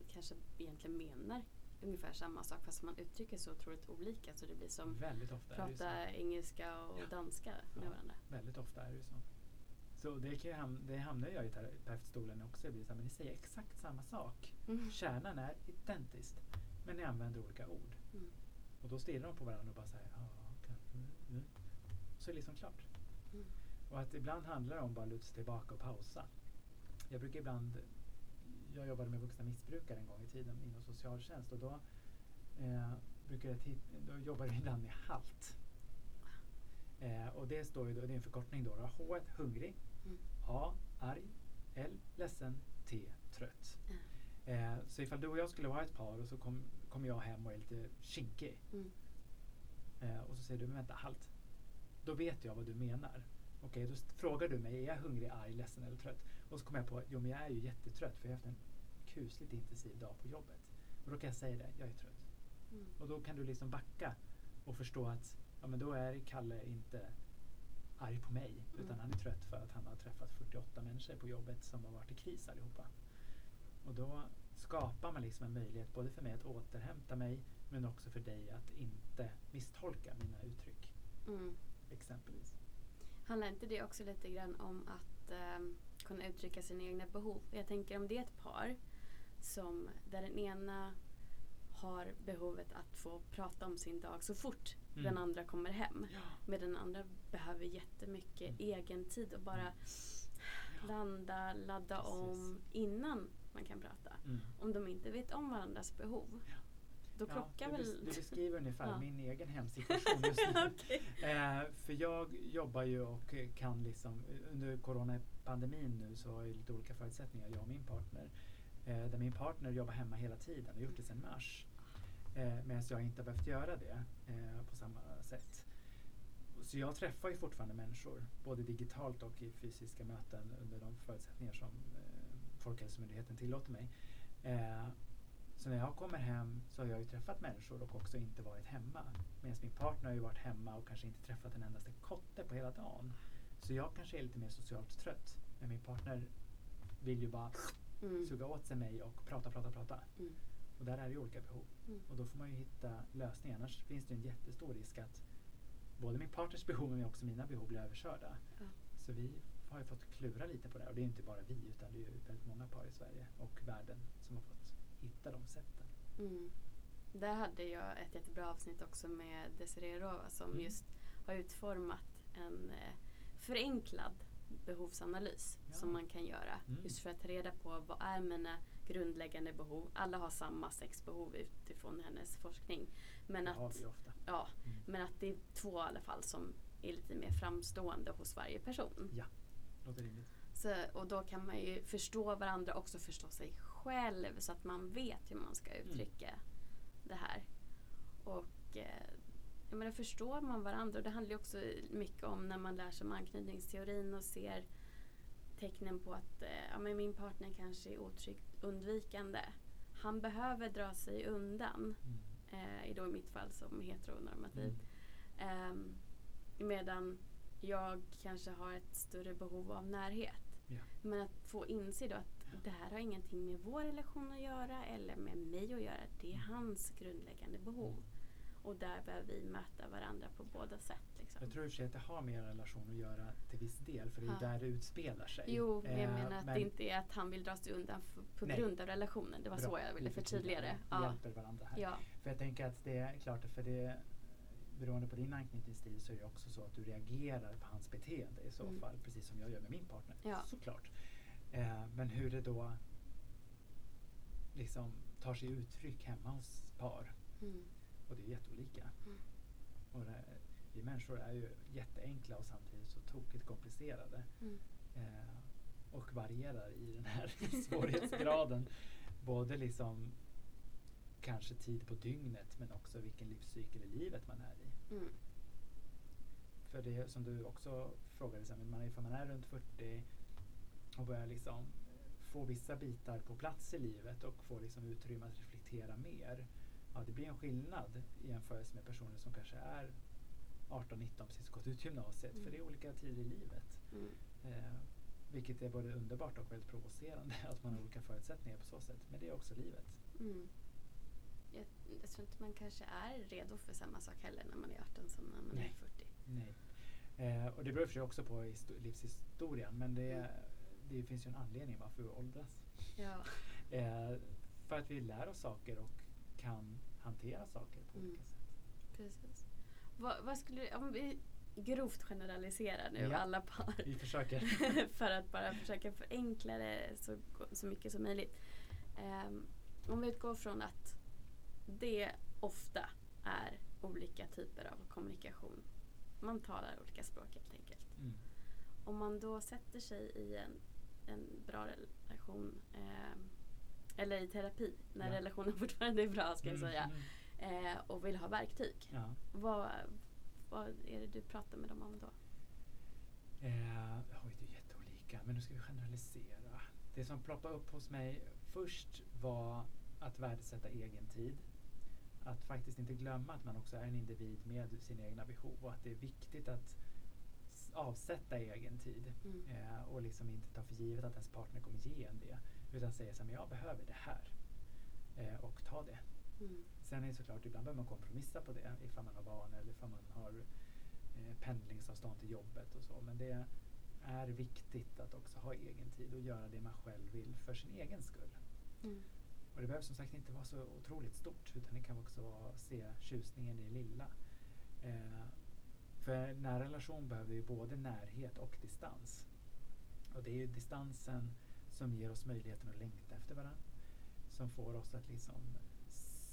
kanske egentligen menar ungefär samma sak fast man uttrycker så otroligt olika så det blir som väldigt ofta prata engelska och ja. danska med ja, varandra. Väldigt ofta är det ju så. Så det, kan ham det hamnar jag i terapeutstolen också. Det blir så här, men ni säger exakt samma sak. Mm. Kärnan är identiskt men ni använder olika ord. Mm. Och då stirrar de på varandra och bara säger ja, okay. mm, mm. Så är det liksom klart. Mm. Och att ibland handlar det om bara luta sig tillbaka och pausa. Jag brukar ibland jag jobbade med vuxna missbrukare en gång i tiden inom socialtjänst och då, eh, brukade jag då jobbade vi ibland med HALT. Eh, och det står ju då, det är en förkortning då. då. H ett hungrig, mm. A arg, L ledsen, T trött. Mm. Eh, så ifall du och jag skulle vara ett par och så kommer kom jag hem och är lite kinkig. Mm. Eh, och så säger du, men vänta, halt. Då vet jag vad du menar. Okej, då frågar du mig, är jag hungrig, arg, ledsen eller trött? Och så kom jag på, men jag är ju jättetrött för jag har haft en kusligt intensiv dag på jobbet. Och då kan jag säga det, jag är trött. Mm. Och då kan du liksom backa och förstå att ja, men då är Kalle inte arg på mig mm. utan han är trött för att han har träffat 48 människor på jobbet som har varit i kris allihopa. Och då skapar man liksom en möjlighet både för mig att återhämta mig men också för dig att inte misstolka mina uttryck. Mm. Exempelvis. Handlar inte det också lite grann om att um kunna uttrycka sina egna behov. Jag tänker om det är ett par som, där den ena har behovet att få prata om sin dag så fort mm. den andra kommer hem. Ja. Medan den andra behöver jättemycket mm. egen tid och bara ja. landa, ladda Precis. om innan man kan prata. Mm. Om de inte vet om varandras behov. Ja. Då krockar ja, väl... Du beskriver ungefär ja. min egen hemsituation just nu. [laughs] okay. eh, för jag jobbar ju och kan liksom under coronapandemin nu så har jag lite olika förutsättningar, jag och min partner. Eh, där min partner jobbar hemma hela tiden och gjort det sedan mars. Eh, Medan jag inte har behövt göra det eh, på samma sätt. Så jag träffar ju fortfarande människor, både digitalt och i fysiska möten under de förutsättningar som eh, Folkhälsomyndigheten tillåter mig. Så när jag kommer hem så har jag ju träffat människor och också inte varit hemma. Medan min partner har ju varit hemma och kanske inte träffat en endaste kotte på hela dagen. Så jag kanske är lite mer socialt trött. Men min partner vill ju bara mm. suga åt sig mig och prata, prata, prata. Mm. Och där är det ju olika behov. Mm. Och då får man ju hitta lösningar. Annars finns det en jättestor risk att både min partners behov men också mina behov blir överkörda. Ja. Så vi har ju fått klura lite på det Och det är inte bara vi utan det är ju väldigt många par i Sverige och världen som har fått hitta de sätten. Mm. Där hade jag ett jättebra avsnitt också med Desiree Rova som mm. just har utformat en eh, förenklad behovsanalys ja. som man kan göra. Mm. Just för att ta reda på vad är mina grundläggande behov. Alla har samma sex behov utifrån hennes forskning. Men det att, Ja, mm. men att det är två i alla fall som är lite mer framstående hos varje person. Ja, låter rimligt. Så, och då kan man ju förstå varandra och också förstå sig själv så att man vet hur man ska uttrycka mm. det här. Och eh, jag menar, förstår man varandra, och det handlar ju också mycket om när man lär sig om anknytningsteorin och ser tecknen på att eh, ja, men min partner kanske är otryggt undvikande. Han behöver dra sig undan. Mm. Eh, då i mitt fall som heteronormativ. Mm. Eh, medan jag kanske har ett större behov av närhet. Ja. Men att få inse då att det här har ingenting med vår relation att göra eller med mig att göra. Det är Mm. hans grundläggande behov. Och där behöver vi möta varandra på båda sätt. Liksom. Jag tror i och för sig att det har med er relation att göra till viss del för det är Ja. där det utspelar sig. Jo, jag Eh, menar att men det inte är att han vill dra sig undan på Nej. grund av relationen. Det var bra, så jag ville vi förtydliga det. Vi hjälper varandra här. Ja. För jag tänker att det är klart, för det beroende på din anknytningsstil så är det också så att du reagerar på hans beteende i så Mm. fall, precis som jag gör med min partner. Ja. Såklart. Eh, men hur det då liksom tar sig uttryck hemma hos par. Mm. Och det är jätteolika. Mm. Och det, vi människor är ju jätteenkla och samtidigt så tokigt komplicerade. Mm. Eh, och varierar i den här [laughs] svårighetsgraden. Både liksom kanske tid på dygnet men också vilken livscykel i livet man är i. Mm. För det som du också frågade, men man är, för man är runt 40 och börjar liksom få vissa bitar på plats i livet och få liksom utrymme att reflektera mer. Ja, det blir en skillnad i jämförelse med personer som kanske är 18-19 precis gått ut gymnasiet. Mm. För det är olika tider i livet. Mm. Eh, vilket är både underbart och väldigt provocerande [laughs] att man har olika förutsättningar på så sätt. Men det är också livet. Mm. Jag, jag tror inte man kanske är redo för samma sak heller när man är 18 som när man Nej. är 40. Nej. Eh, och det beror för sig också på histo- livshistorien men det, Mm. Det finns ju en anledning varför vi åldras. Ja. Eh, för att vi lär oss saker och kan hantera saker på Mm. olika sätt. Precis. Vad, vad skulle, om vi grovt generaliserar nu Ja. alla par. Vi försöker. [laughs] för att bara försöka förenkla det så, så mycket som möjligt. Ehm, om vi utgår från att det ofta är olika typer av kommunikation. Man talar olika språk helt enkelt. Mm. Om man då sätter sig i en, en bra relation ehm, eller i terapi när Ja. relationen [laughs] fortfarande är bra ska jag Mm, säga. mm. Eh, och vill ha verktyg. Ja. Vad, vad är det du pratar med dem om då? Eh, oj, det är jätteolika, men nu ska vi generalisera. Det som ploppade upp hos mig först var att värdesätta egen tid. Att faktiskt inte glömma att man också är en individ med sina egna behov och att det är viktigt att avsätta egen tid Mm. eh, och liksom inte ta för givet att ens partner kommer ge en det. Utan säga så här, men jag behöver det här. Eh, och ta det. Mm. Sen är det såklart, ibland behöver man kompromissa på det ifall man har barn eller ifall man har eh, pendlingsavstånd till jobbet och så. Men det är viktigt att också ha egen tid och göra det man själv vill för sin egen skull. Mm. Och det behöver som sagt inte vara så otroligt stort utan det kan också vara se tjusningen i det lilla. Eh, för nära relation behöver ju både närhet och distans. Och det är ju distansen som ger oss möjligheten att längta efter varandra. Som får oss att liksom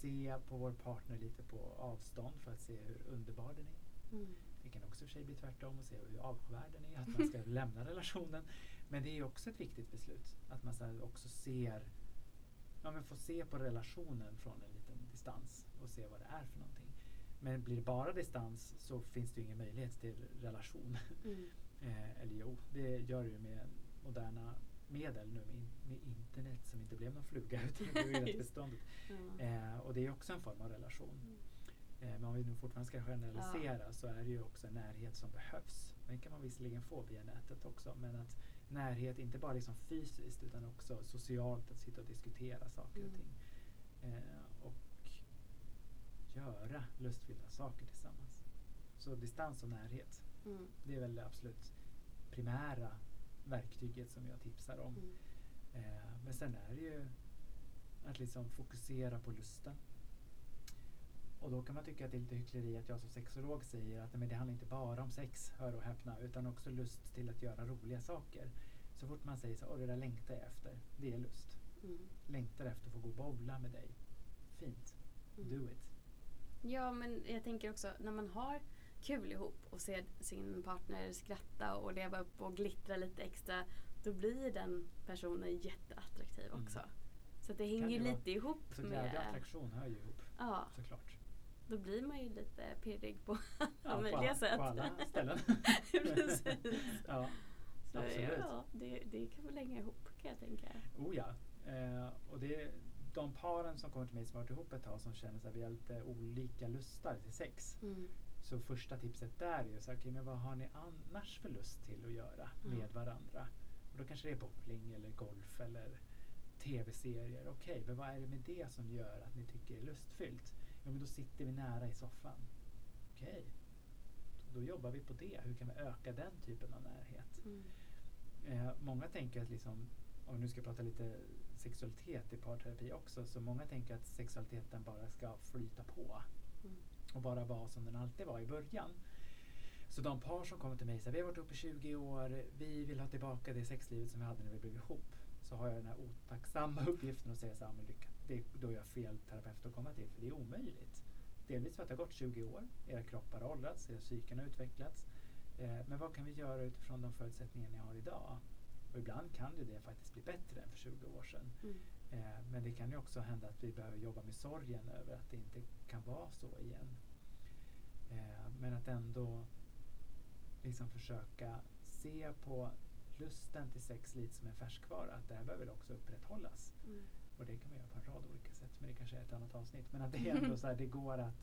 se på vår partner lite på avstånd för att se hur underbar den är. Mm. Det kan också i och för sig bli tvärtom och se hur avskyvärd den är, att man ska [laughs] lämna relationen. Men det är också ett viktigt beslut. Att man så också ser, ja men får se på relationen från en liten distans och se vad det är för någonting. Men blir det bara distans så finns det ju ingen möjlighet till relation. Mm. [laughs] Eh, eller jo, det gör det ju med moderna medel nu med, in, med internet som inte blev någon fluga [laughs] utan det blev beståndigt. Ja. Eh, och det är också en form av relation. Mm. Eh, men om vi nu fortfarande ska generalisera så är det ju också en närhet som behövs. Den kan man visserligen få via nätet också men att närhet inte bara liksom fysiskt utan också socialt att sitta och diskutera saker och Mm. ting. Eh, och göra lustfyllda saker tillsammans. Så distans och närhet, Mm. det är väl det absolut primära verktyget som jag tipsar om. Mm. Eh, men sen är det ju att liksom fokusera på lusten. Och då kan man tycka att det är lite hyckleri att jag som sexolog säger att men det handlar inte bara om sex, hör och häpna, utan också lust till att göra roliga saker. Så fort man säger så, åh det där längtar jag efter, det är lust. Mm. Längtar efter att få gå och bowla med dig. Fint, Mm. do it. Ja, men jag tänker också när man har kul ihop och ser sin partner skratta och leva upp och glittra lite extra då blir den personen jätteattraktiv Mm. också. Så det hänger ju det lite ihop Så glädje och med... attraktion hör ju ihop, Ja, såklart. då blir man ju lite pirrig på [laughs] Ja, alla på möjliga alla- sätt. På alla ställen. [laughs] Precis. [laughs] ja, Så absolut. ja, det, det kan väl hänga ihop kan jag tänka. Oh ja. Eh, och det de paren som kommer till mig som har varit ihop ett tag som känner att vi har lite olika lustar till sex. Mm. Så första tipset där är ju så här, okej, men vad har ni annars för lust till att göra Mm. med varandra? Och då kanske det är bowling eller golf eller tv-serier. Okej, okay, men vad är det med det som gör att ni tycker det är lustfyllt? Ja, men då sitter vi nära i soffan. Okej, okay. då jobbar vi på det. Hur kan vi öka den typen av närhet? Mm. Eh, många tänker att, liksom, om vi nu ska prata lite sexualitet i parterapi också, så många tänker att sexualiteten bara ska flyta på mm. och bara vara som den alltid var i början. Så de par som kommer till mig och säger vi har varit uppe i 20 år, vi vill ha tillbaka det sexlivet som vi hade när vi blev ihop. Så har jag den här otacksamma [laughs] uppgiften att säga så här, men lycka, det, då är jag fel terapeut att komma till, för det är omöjligt. Delvis för att det har gått 20 år, era kroppar har åldrats, era psyken har utvecklats. Eh, men vad kan vi göra utifrån de förutsättningar ni har idag? Och ibland kan ju det faktiskt bli bättre än för 20 år sedan. Mm. Eh, men det kan ju också hända att vi behöver jobba med sorgen över att det inte kan vara så igen. Eh, men att ändå liksom försöka se på lusten till sex lite som en färskvara. Att det här behöver också upprätthållas. Mm. Och det kan man göra på en rad olika sätt. Men det kanske är ett annat avsnitt. Men att det är ändå så här, det går att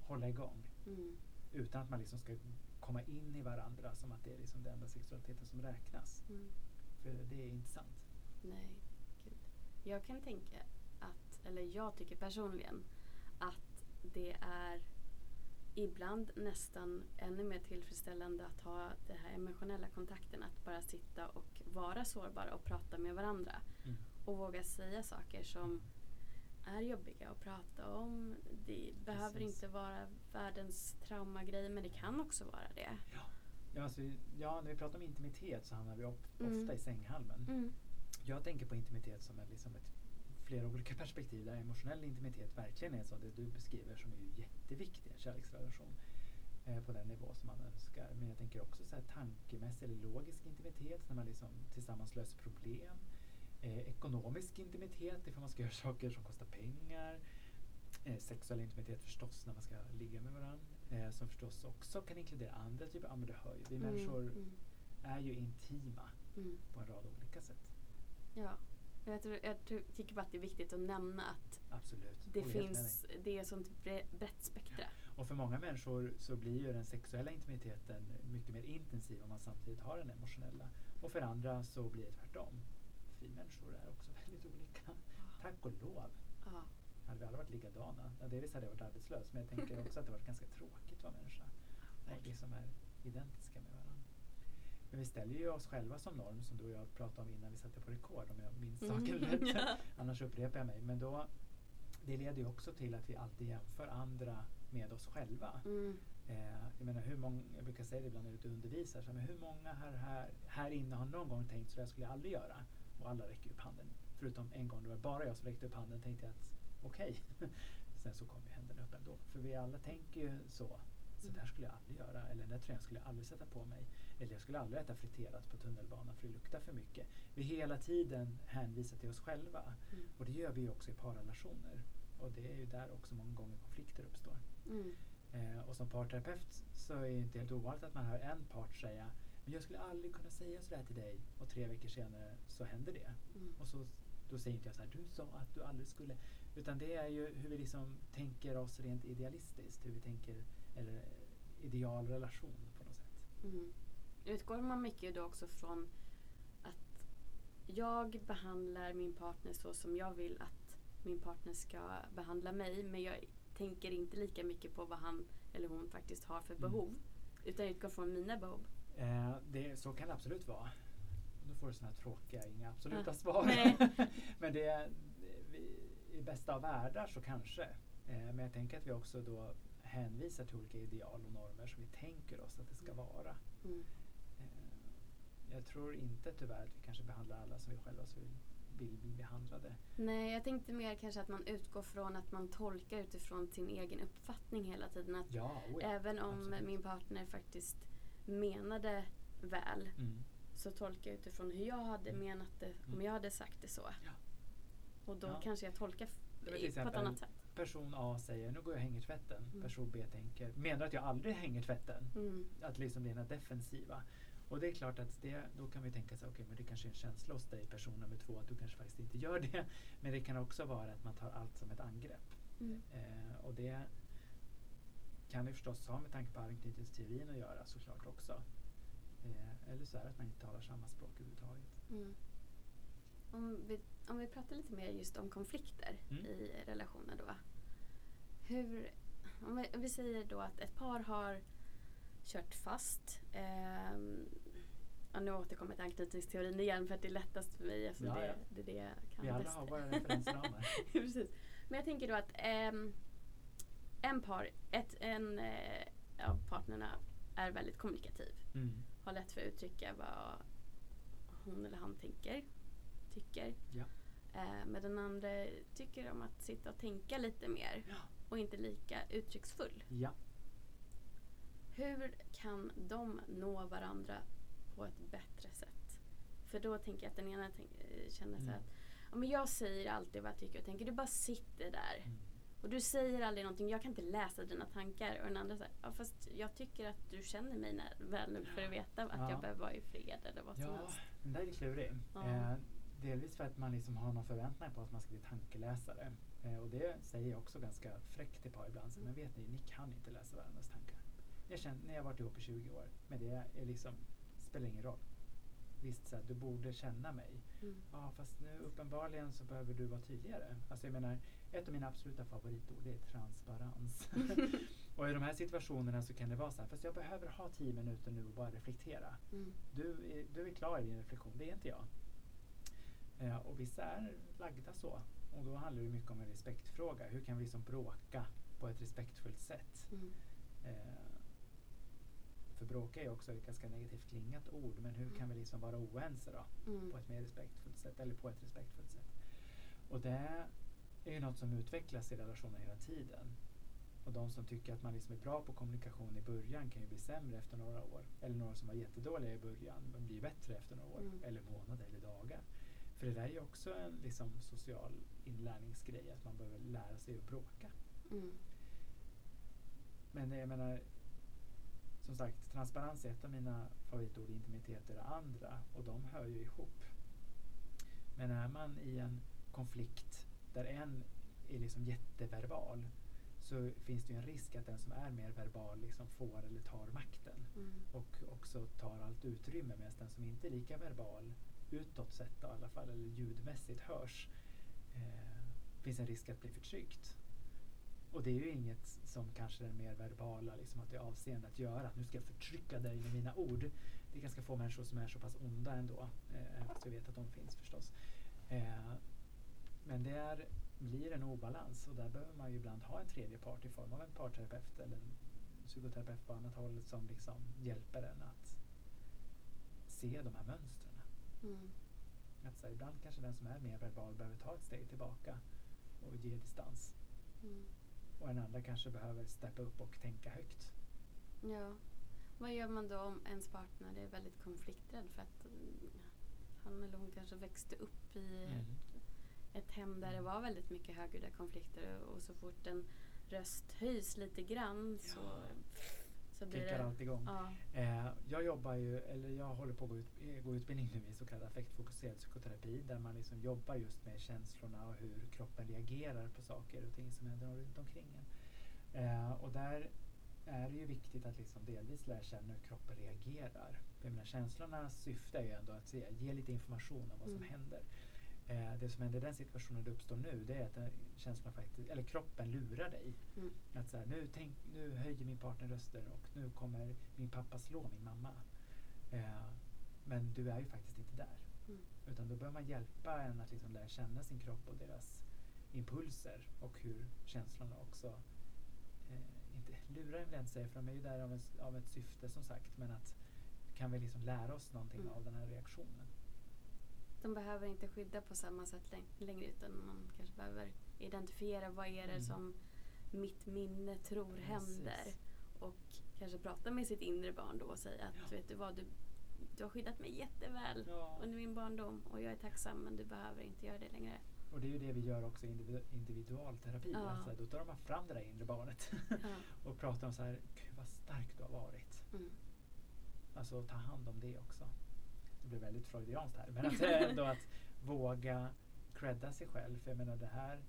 hålla igång. [laughs] Mm. Utan att man liksom ska komma in i varandra som att det är liksom den enda sexualiteten som räknas. Mm. För det är inte sant. Nej, gud. Jag kan tänka att, eller jag tycker personligen att det är ibland nästan ännu mer tillfredsställande att ha den här emotionella kontakten. Att bara sitta och vara sårbara och prata med varandra. Mm. Och våga säga saker som är jobbiga att prata om. Det behöver Precis. inte vara världens traumagrej men det kan också vara det. Ja. Ja, alltså, ja, när vi pratar om intimitet så hamnar vi ofta mm. i sänghalmen. Mm. Jag tänker på intimitet som en, liksom ett flera olika [laughs] perspektiv där emotionell intimitet verkligen är så det du beskriver som är ju jätteviktig, en kärleksrelation eh, på den nivå som man önskar. Men jag tänker också så här tankemässig eller logisk intimitet när man liksom tillsammans löser problem. Eh, ekonomisk intimitet ifall man ska göra [laughs] saker som kostar pengar. Eh, sexuell intimitet förstås när man ska ligga med varandra. Eh, som förstås också kan inkludera andra typer, ja men det hör ju, vi mm, människor mm. är ju intima mm. på en rad olika sätt. Ja. Jag, tror, jag tycker bara att det är viktigt att nämna att Absolut. det finns, det är ett sånt brett spektra. Och för många människor så blir ju den sexuella intimiteten mycket mer intensiv om man samtidigt har den emotionella. Och för andra så blir det tvärtom. Vi människor är också [laughs] väldigt olika. Tack och lov. Ja. Hade vi alla varit likadana, ja, delvis hade jag varit arbetslös men jag tänker [laughs] också att det varit ganska tråkigt att vara människa. Och liksom är identiska med varandra. Men vi ställer ju oss själva som norm som du och jag pratade om innan vi satte på rekord om jag minns mm. saken rätt. [laughs] ja. Annars upprepar jag mig. Men då, det leder ju också till att vi alltid jämför andra med oss själva. Mm. Eh, jag, menar, hur många, jag brukar säga det ibland när jag är ute och undervisar, så, men hur många här, här, här inne har någon gång tänkt så där skulle jag aldrig göra? Och alla räcker upp handen. Förutom en gång, det var bara jag som räckte upp handen tänkte jag att okej. Okay. [laughs] Sen så kom ju händerna upp ändå. För vi alla tänker ju så. Så där skulle jag aldrig göra. Eller den där tröjan skulle jag aldrig sätta på mig. Eller jag skulle aldrig äta friterat på tunnelbanan för det luktar för mycket. Vi hela tiden hänvisar till oss själva. Mm. Och det gör vi också i parrelationer. Och det är ju där också många gånger konflikter uppstår. Mm. Eh, och som parterapeut så är det inte helt ovanligt att man hör en part säga men jag skulle aldrig kunna säga sådär till dig och tre veckor senare så händer det. Mm. Och så, då säger inte jag så här, du sa att du aldrig skulle. Utan det är ju hur vi liksom tänker oss rent idealistiskt, hur vi tänker, eller idealrelation på något sätt. Mm utgår man mycket då också från att jag behandlar min partner så som jag vill att min partner ska behandla mig. Men jag tänker inte lika mycket på vad han eller hon faktiskt har för mm. behov. Utan jag utgår från mina behov. Eh, det, så kan det absolut vara. Nu får du sådana här tråkiga, inga absoluta ja. svar. [laughs] men det, vi, i bästa av världar så kanske. Eh, men jag tänker att vi också då hänvisar till olika ideal och normer som vi tänker oss att det ska mm. vara. Mm jag tror inte tyvärr att vi kanske behandlar alla som vi själva vill, vill bli behandlade. Nej, jag tänkte mer kanske att man utgår från att man tolkar utifrån sin egen uppfattning hela tiden. Att ja, oh ja, även om absolut. min partner faktiskt menade väl mm. så tolkar jag utifrån hur jag hade mm. menat det om mm. jag hade sagt det så. Ja. Och då kanske jag tolkar på ett annat sätt. Person A säger nu går jag och hänger tvätten. Mm. Person B tänker menar att jag aldrig hänger tvätten. Mm. Att liksom bli den defensiva. Och det är klart att det, då kan vi tänka sig, okej okay, men det kanske är en känsla hos dig person nummer två att du kanske faktiskt inte gör det. [laughs] Men det kan också vara att man tar allt som ett angrepp. Mm. Eh, och det kan ju förstås ha med tanke på anknytningsteorin att göra såklart också. Eh, eller så är det att man inte talar samma språk överhuvudtaget. Mm. Om, vi, om vi pratar lite mer just om konflikter Mm. i relationer då. Hur, om vi, om vi säger då att ett par har kört fast. ja, nu återkommer jag till anknytningsteorin igen för att det är lättast för mig eftersom Ja, det, ja. det är det jag kan Vi alla bäst. har våra referensramar. [laughs] Precis. Men jag tänker då att ehm, en par, ett, en eh, av partnerna är väldigt kommunikativ. Mm. Har lätt för att uttrycka vad hon eller han tänker, tycker. Ja. Eh, men den andra tycker om att sitta och tänka lite mer Ja. och inte lika uttrycksfull. ja. Hur kan de nå varandra på ett bättre sätt? För då tänker jag att den ena tänk, eh, känner så Mm. att ja, men jag säger alltid vad jag tycker och tänker. Du bara sitter där. Mm. Och du säger aldrig någonting. Jag kan inte läsa dina tankar. Och den andra säger ja, fast jag tycker att du känner mig när, väl nog för att veta att Ja. jag behöver vara i fred eller vad som Ja, helst. den där är klurig. Ja. Eh, delvis för att man liksom har någon förväntning på att man ska bli tankeläsare. Eh, och det säger jag också ganska fräckt till par ibland. Så, men vet ni, ni kan inte läsa varandras tankar. Jag känner, ni har varit ihop i 20 år, men det är liksom, spelar ingen roll. Visst, så här, du borde känna mig. Mm. Ja, fast nu uppenbarligen så behöver du vara tydligare. Alltså jag menar, ett av mina absoluta favoritord är transparens. [laughs] och i de här situationerna så kan det vara så här, fast jag behöver ha 10 minuter nu och bara reflektera. Mm. Du är, du är klar i din reflektion, det är inte jag. Eh, och vissa är lagda så. Och då handlar det mycket om en respektfråga. Hur kan vi liksom bråka på ett respektfullt sätt? Mm. Eh, för bråka är också ett ganska negativt klingat ord. Men hur kan vi liksom vara oense då? Mm. På ett mer respektfullt sätt. Eller på ett respektfullt sätt. Och det är ju något som utvecklas i relationen hela tiden. Och de som tycker att man liksom är bra på kommunikation i början kan ju bli sämre efter några år. Eller några som var jättedåliga i början, de blir bättre efter några år. Mm. Eller månader eller dagar. För det där är ju också en liksom, social inlärningsgrej, att man behöver lära sig att bråka. Mm. Men jag menar, som sagt, transparens är ett av mina favoritord, intimitet är det andra. Och de hör ju ihop. Men är man i en konflikt där en är liksom jätteverbal så finns det ju en risk att den som är mer verbal liksom får eller tar makten. Mm. Och också tar allt utrymme medan den som inte är lika verbal, utåt sett i alla fall, eller ljudmässigt hörs, eh, finns en risk att bli förtryckt. Och det är ju inget som kanske den mer verbala, liksom att det är avseende att göra. Att nu ska jag förtrycka dig med mina ord. Det är ganska få människor som är så pass onda ändå. Eh, fast vi vet att de finns förstås. Eh, men det är, blir en obalans och där behöver man ju ibland ha en tredje part i form av en parterapeut eller en psykoterapeut på annat håll som liksom hjälper en att se de här mönstren. Mm. Att så här, ibland kanske den som är mer verbal behöver ta ett steg tillbaka och ge distans. Mm. Och den andra kanske behöver steppa upp och tänka högt. Ja. Vad gör man då om ens partner är väldigt konflikträdd för att mm, han eller hon kanske växte upp i Mm. ett hem där det var väldigt mycket högljudda konflikter och så fort en röst höjs lite grann så, så blir Kickar det... allt igång. Ja. Eh, jag jobbar ju, eller jag håller på att gå, ut, eh, gå utbildning nu i så kallad affektfokuserad psykoterapi där man liksom jobbar just med känslorna och hur kroppen reagerar på saker och ting som händer runt omkring en. Eh, och där är det ju viktigt att liksom delvis lära känna hur kroppen reagerar. För jag menar, känslornas syfte är ju ändå att se, ge lite information om vad som Mm. händer. Eh, det som händer i den situationen det uppstår nu det är att känslan faktiskt, eller kroppen lurar dig. Mm. Att så här, nu, tänk, nu höjer min partner rösten och nu kommer min pappa slå min mamma. Eh, men du är ju faktiskt inte där. Mm. Utan då behöver man hjälpa en att liksom lära känna sin kropp och deras impulser och hur känslorna också eh, inte lurar jag inte säga för de är ju där av, en, av ett syfte som sagt men att kan vi liksom lära oss någonting Mm. av den här reaktionen. De behöver inte skydda på samma sätt läng- längre utan man kanske behöver identifiera vad är det Mm. som mitt minne tror Precis. händer. Och kanske prata med sitt inre barn då och säga att Ja. vet du vad, du, du har skyddat mig jätteväl Ja. under min barndom och jag är tacksam men du behöver inte göra det längre. Och det är ju det vi gör också i individu- individualterapi. Ja. Alltså, då tar man fram det där inre barnet [laughs] Ja. och pratar om så här, gud vad stark du har varit. Mm. Alltså ta hand om det också. Det blir väldigt freudianskt här. Men att, ändå att [laughs] våga credda sig själv. För jag menar det här,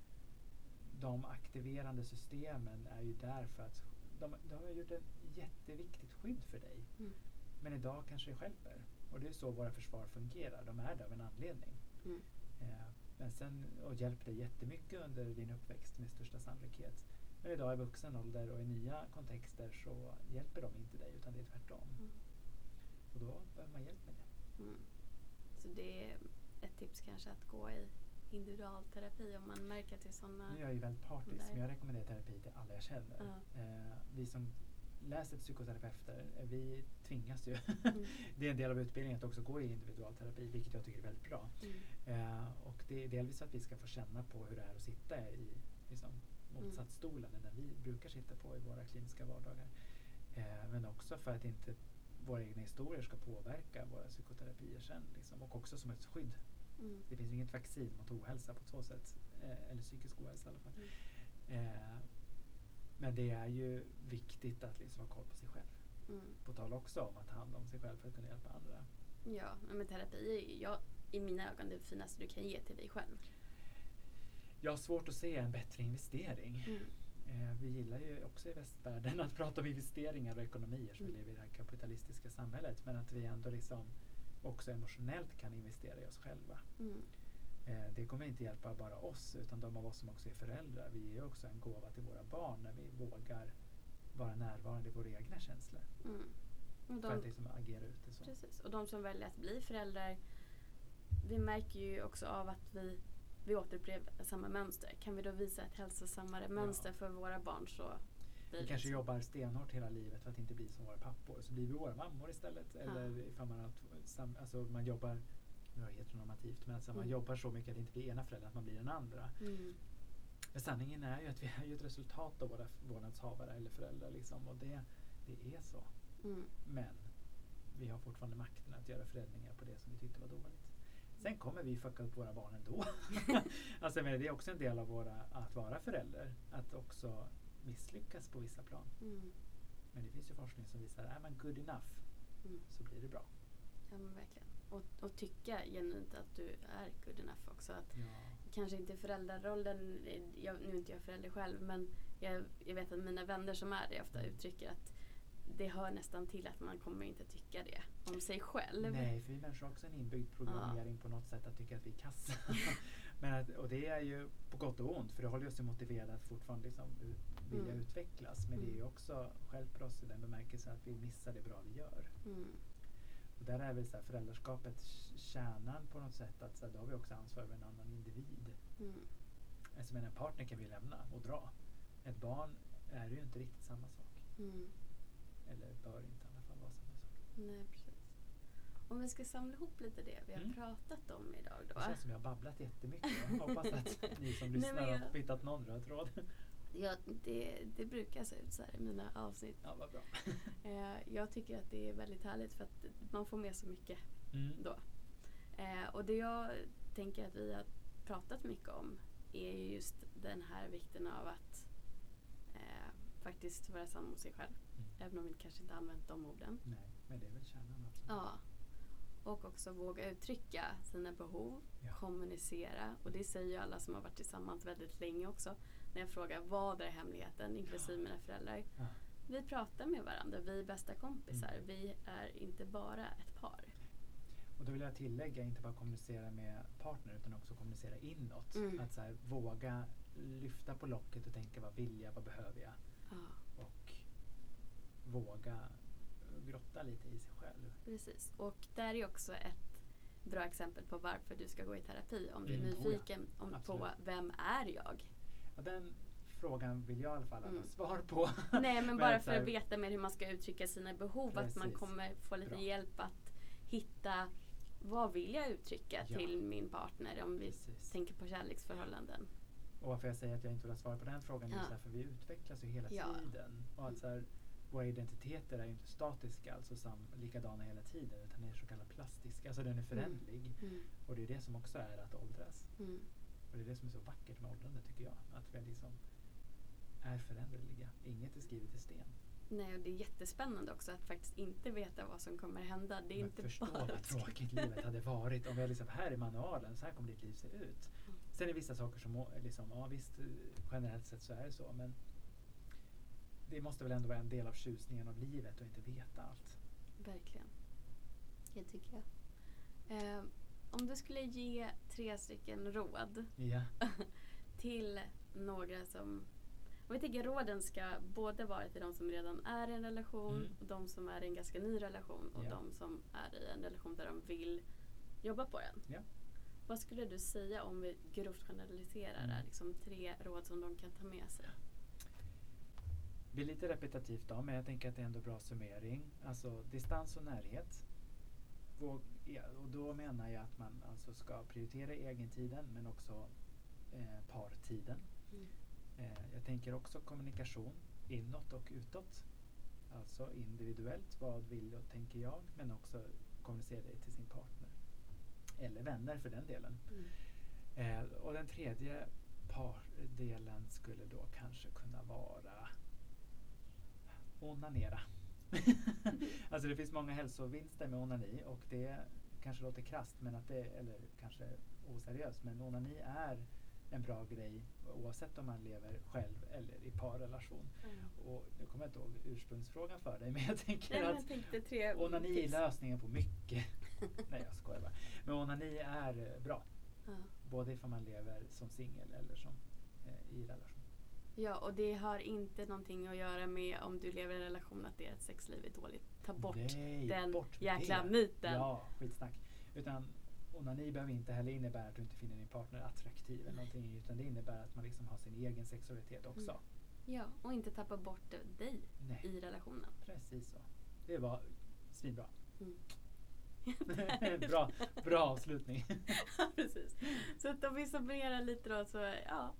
de aktiverande systemen är ju där för att de, de har gjort ett jätteviktigt skydd för dig. Mm. Men idag kanske det skälper. Och det är så våra försvar fungerar. De är där av en anledning. Mm. Eh, men sen, och hjälpt dig jättemycket under din uppväxt med största sannolikhet. Men idag i vuxen ålder och i nya kontexter så hjälper de inte dig utan det är tvärtom. Mm. Och då behöver man hjälp med det. Mm. Så det är ett tips kanske att gå i individualterapi om man märker är sådana... Nu är jag ju väldigt partisk men jag rekommenderar terapi till alla jag känner. Ja. Eh, vi som läser psykoterapeuter, eh, vi tvingas ju. Mm. [laughs] det är en del av utbildningen att också gå i individualterapi vilket jag tycker är väldigt bra. Mm. Eh, och det är delvis att vi ska få känna på hur det är att sitta i liksom, motsatsstolen, den vi brukar sitta på i våra kliniska vardagar. Eh, men också för att inte våra egna historier ska påverka våra psykoterapier sen. Liksom, och också som ett skydd. Mm. Det finns ju inget vaccin mot ohälsa på så sätt. Eh, eller psykisk ohälsa i alla fall. Mm. Eh, men det är ju viktigt att liksom ha koll på sig själv. Mm. På tal också om att ta hand om sig själv för att kunna hjälpa andra. Ja, men terapi är jag, i mina ögon det finaste du kan ge till dig själv. Jag har svårt att se en bättre investering. Mm. Eh, vi gillar ju också i västvärlden [laughs] att prata om investeringar och ekonomier som vi Mm. lever i det här kapitalistiska samhället. Men att vi ändå liksom också emotionellt kan investera i oss själva. Mm. Eh, det kommer inte hjälpa bara oss utan de av oss som också är föräldrar. Vi ger också en gåva till våra barn när vi vågar vara närvarande i våra egna känslor. Mm. Och För att de, liksom agera ut det så. precis. Och de som väljer att bli föräldrar, vi märker ju också av att vi, vi återupprepar samma mönster. Kan vi då visa ett hälsosammare mönster för våra barn så Vi kanske så. jobbar stenhårt hela livet för att inte bli som våra pappor. Så blir vi våra mammor istället. Eller ifall man, alltså man jobbar nu är heteronormativt, men alltså man Mm. jobbar så mycket att det inte blir ena föräldern, att man blir den andra. Mm. Men sanningen är ju att vi är ju ett resultat av våra vårdnadshavare eller föräldrar. Liksom, och det, det är så. Mm. Men vi har fortfarande makten att göra förändringar på det som vi tyckte var dåligt. Sen kommer vi fucka upp våra barn ändå. [laughs] alltså, men det är också en del av våra, att vara förälder. Att också misslyckas på vissa plan. Mm. Men det finns ju forskning som visar att är man good enough Mm. så blir det bra. Ja men verkligen. Och, och tycka genuint att du är good enough också. Att Ja. kanske inte föräldrarollen, jag, nu är inte jag förälder själv men jag, jag vet att mina vänner som är det ofta uttrycker att det hör nästan till att man kommer inte tycka det om sig själv. Nej, för vi människor har också en inbyggd programmering på något sätt att tycka att vi är kassa. [laughs] Men att, och det är ju på gott och ont för det håller oss ju motiverade att fortfarande liksom vilja Mm. utvecklas. Men det är ju Mm. också stjälper oss i den bemärkelsen att vi missar det bra vi gör. Mm. Och där är väl så här föräldraskapet kärnan på något sätt att så här, då har vi också ansvar över en annan individ. Mm. Alltså, men en partner kan vi lämna och dra. Ett barn är ju inte riktigt samma sak. Mm. Eller bör inte i alla fall vara samma sak. Nej precis. Om vi ska samla ihop lite det vi har Mm. pratat om idag då. Det känns som jag har babblat jättemycket. Jag hoppas att [laughs] ni som Nej, lyssnar men jag- har hittat någon röd tråd. Ja, det, det brukar se ut så här i mina avsnitt. Ja, vad bra. [laughs] Eh, jag tycker att det är väldigt härligt för att man får med så mycket Mm. då. Eh, och det jag tänker att vi har pratat mycket om är ju just den här vikten av att eh, faktiskt vara sann mot sig själv. Mm. Även om vi kanske inte använt de orden. Nej, men det är väl kärnan absolut. Ja. Och också våga uttrycka sina behov, Ja. kommunicera. Och det säger ju alla som har varit tillsammans väldigt länge också. När jag frågar vad är hemligheten, inklusive mina föräldrar. Ja. Vi pratar med varandra, vi är bästa kompisar. Mm. Vi är inte bara ett par. Och då vill jag tillägga, inte bara kommunicera med partner utan också kommunicera inåt. Mm. Att så här, våga lyfta på locket och tänka vad vill jag, vad behöver jag? Ja, våga grotta lite i sig själv. precis. Och där är också ett bra exempel på varför du ska gå i terapi. Om du är Mm, oh ja. nyfiken om, på vem är jag? Och den frågan vill jag i alla fall ha Mm. svar på. [laughs] Nej men bara för att veta mer hur man ska uttrycka sina behov. Att man Precis. kommer få lite Bra. hjälp att hitta vad vill jag uttrycka Ja. till min partner om vi Precis. tänker på kärleksförhållanden. Och varför jag säger att jag inte vill ha svar på den frågan är Ja. så här, för vi utvecklas ju hela Ja. tiden. Och att så här, våra identiteter är ju inte statiska, alltså sam, likadana hela tiden, utan är så kallad plastiska. Alltså den är föränderlig. Mm. Och det är det som också är att åldras. Mm. Och det är det som är så vackert med åldrande tycker jag. Att vi liksom är föränderliga. Inget är skrivet i sten. Nej, och det är jättespännande också att faktiskt inte veta vad som kommer hända. Det är Men inte förstå bara vad tråkigt livet hade varit om vi liksom, här är manualen, så här kommer ditt liv se ut. Mm. Sen är det vissa saker som, liksom, ja visst, generellt sett så är det så, men det måste väl ändå vara en del av tjusningen av livet och inte veta allt. Verkligen. Det tycker jag. Eh, om du skulle ge tre stycken råd Ja. [laughs] till några som... Och jag tänker råden ska både vara till de som redan är i en relation, Mm. och de som är i en ganska ny relation och Ja. de som är i en relation där de vill jobba på den. Ja. Vad skulle du säga om vi grovt generaliserar Mm. Liksom tre råd som de kan ta med sig. Blir lite repetitivt då, men jag tänker att det är ändå bra summering. Alltså distans och närhet. Våg, ja, och då menar jag att man alltså ska prioritera egentiden men också eh, partiden. Mm. Eh, jag tänker också kommunikation inåt och utåt. Alltså individuellt, vad vill och tänker jag? Men också kommunicera det till sin partner. Eller vänner för den delen. Mm. Eh, och den tredje pardelen skulle då kanske kunna vara onanera. [laughs] alltså det finns många hälsovinster med onani och det kanske låter krasst men att det, eller kanske oseriöst, men onani är en bra grej oavsett om man lever själv eller i parrelation. Mm. Och nu kommer jag inte ihåg ursprungsfrågan för dig [laughs] men jag tänker Nej, att jag tänkte tre onani är lösningen på mycket. [laughs] Nej jag skojar bara. Men onani är eh, bra. Ja. Både ifall man lever som singel eller som eh, i relation. Ja, och det har inte någonting att göra med om du lever i en relation att deras sexliv är dåligt. Ta bort Nej, den bort jäkla det. myten. Ja, skitsnack. Utan onani behöver inte heller innebära att du inte finner din partner attraktiv eller någonting. Utan det innebär att man liksom har sin egen sexualitet också. Mm. Ja, och inte tappa bort dig Nej, i relationen. precis så. Det var svinbra. Mm. [laughs] bra, bra avslutning. [laughs] Ja, Precis. Så att om vi summerar lite då så, ja.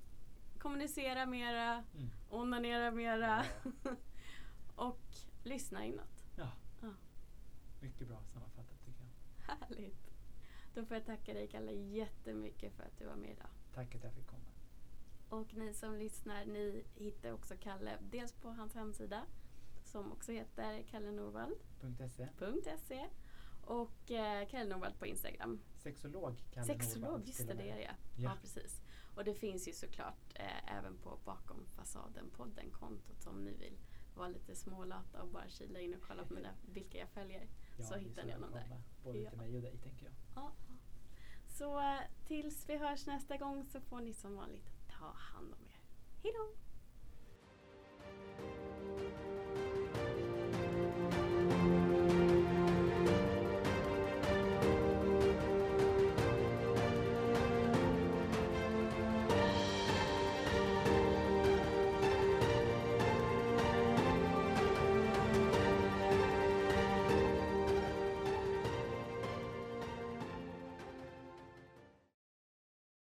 Kommunicera mera, Mm. onanera mera [laughs] och lyssna inåt. Ja. Ja. Mycket bra sammanfattat tycker jag. Härligt. Då får jag tacka dig Kalle jättemycket för att du var med idag. Tack att jag fick komma. Och ni som lyssnar, ni hittar också Kalle dels på hans hemsida som också heter kallenorvald.se .se. och eh, Kalle Norvald på Instagram. Sexolog Kalle Sexolog, Norvald just till det, det är det ja. Ja. ja. precis. Och det finns ju såklart eh, även på Bakom fasaden-podden-kontot om ni vill vara lite smålata och bara kila in och kolla på mina, vilka jag följer. Ja, så hittar ni honom där. Både Ja. till mig och dig tänker jag. Ja. Så eh, tills vi hörs nästa gång så får ni som vanligt ta hand om er. Hejdå!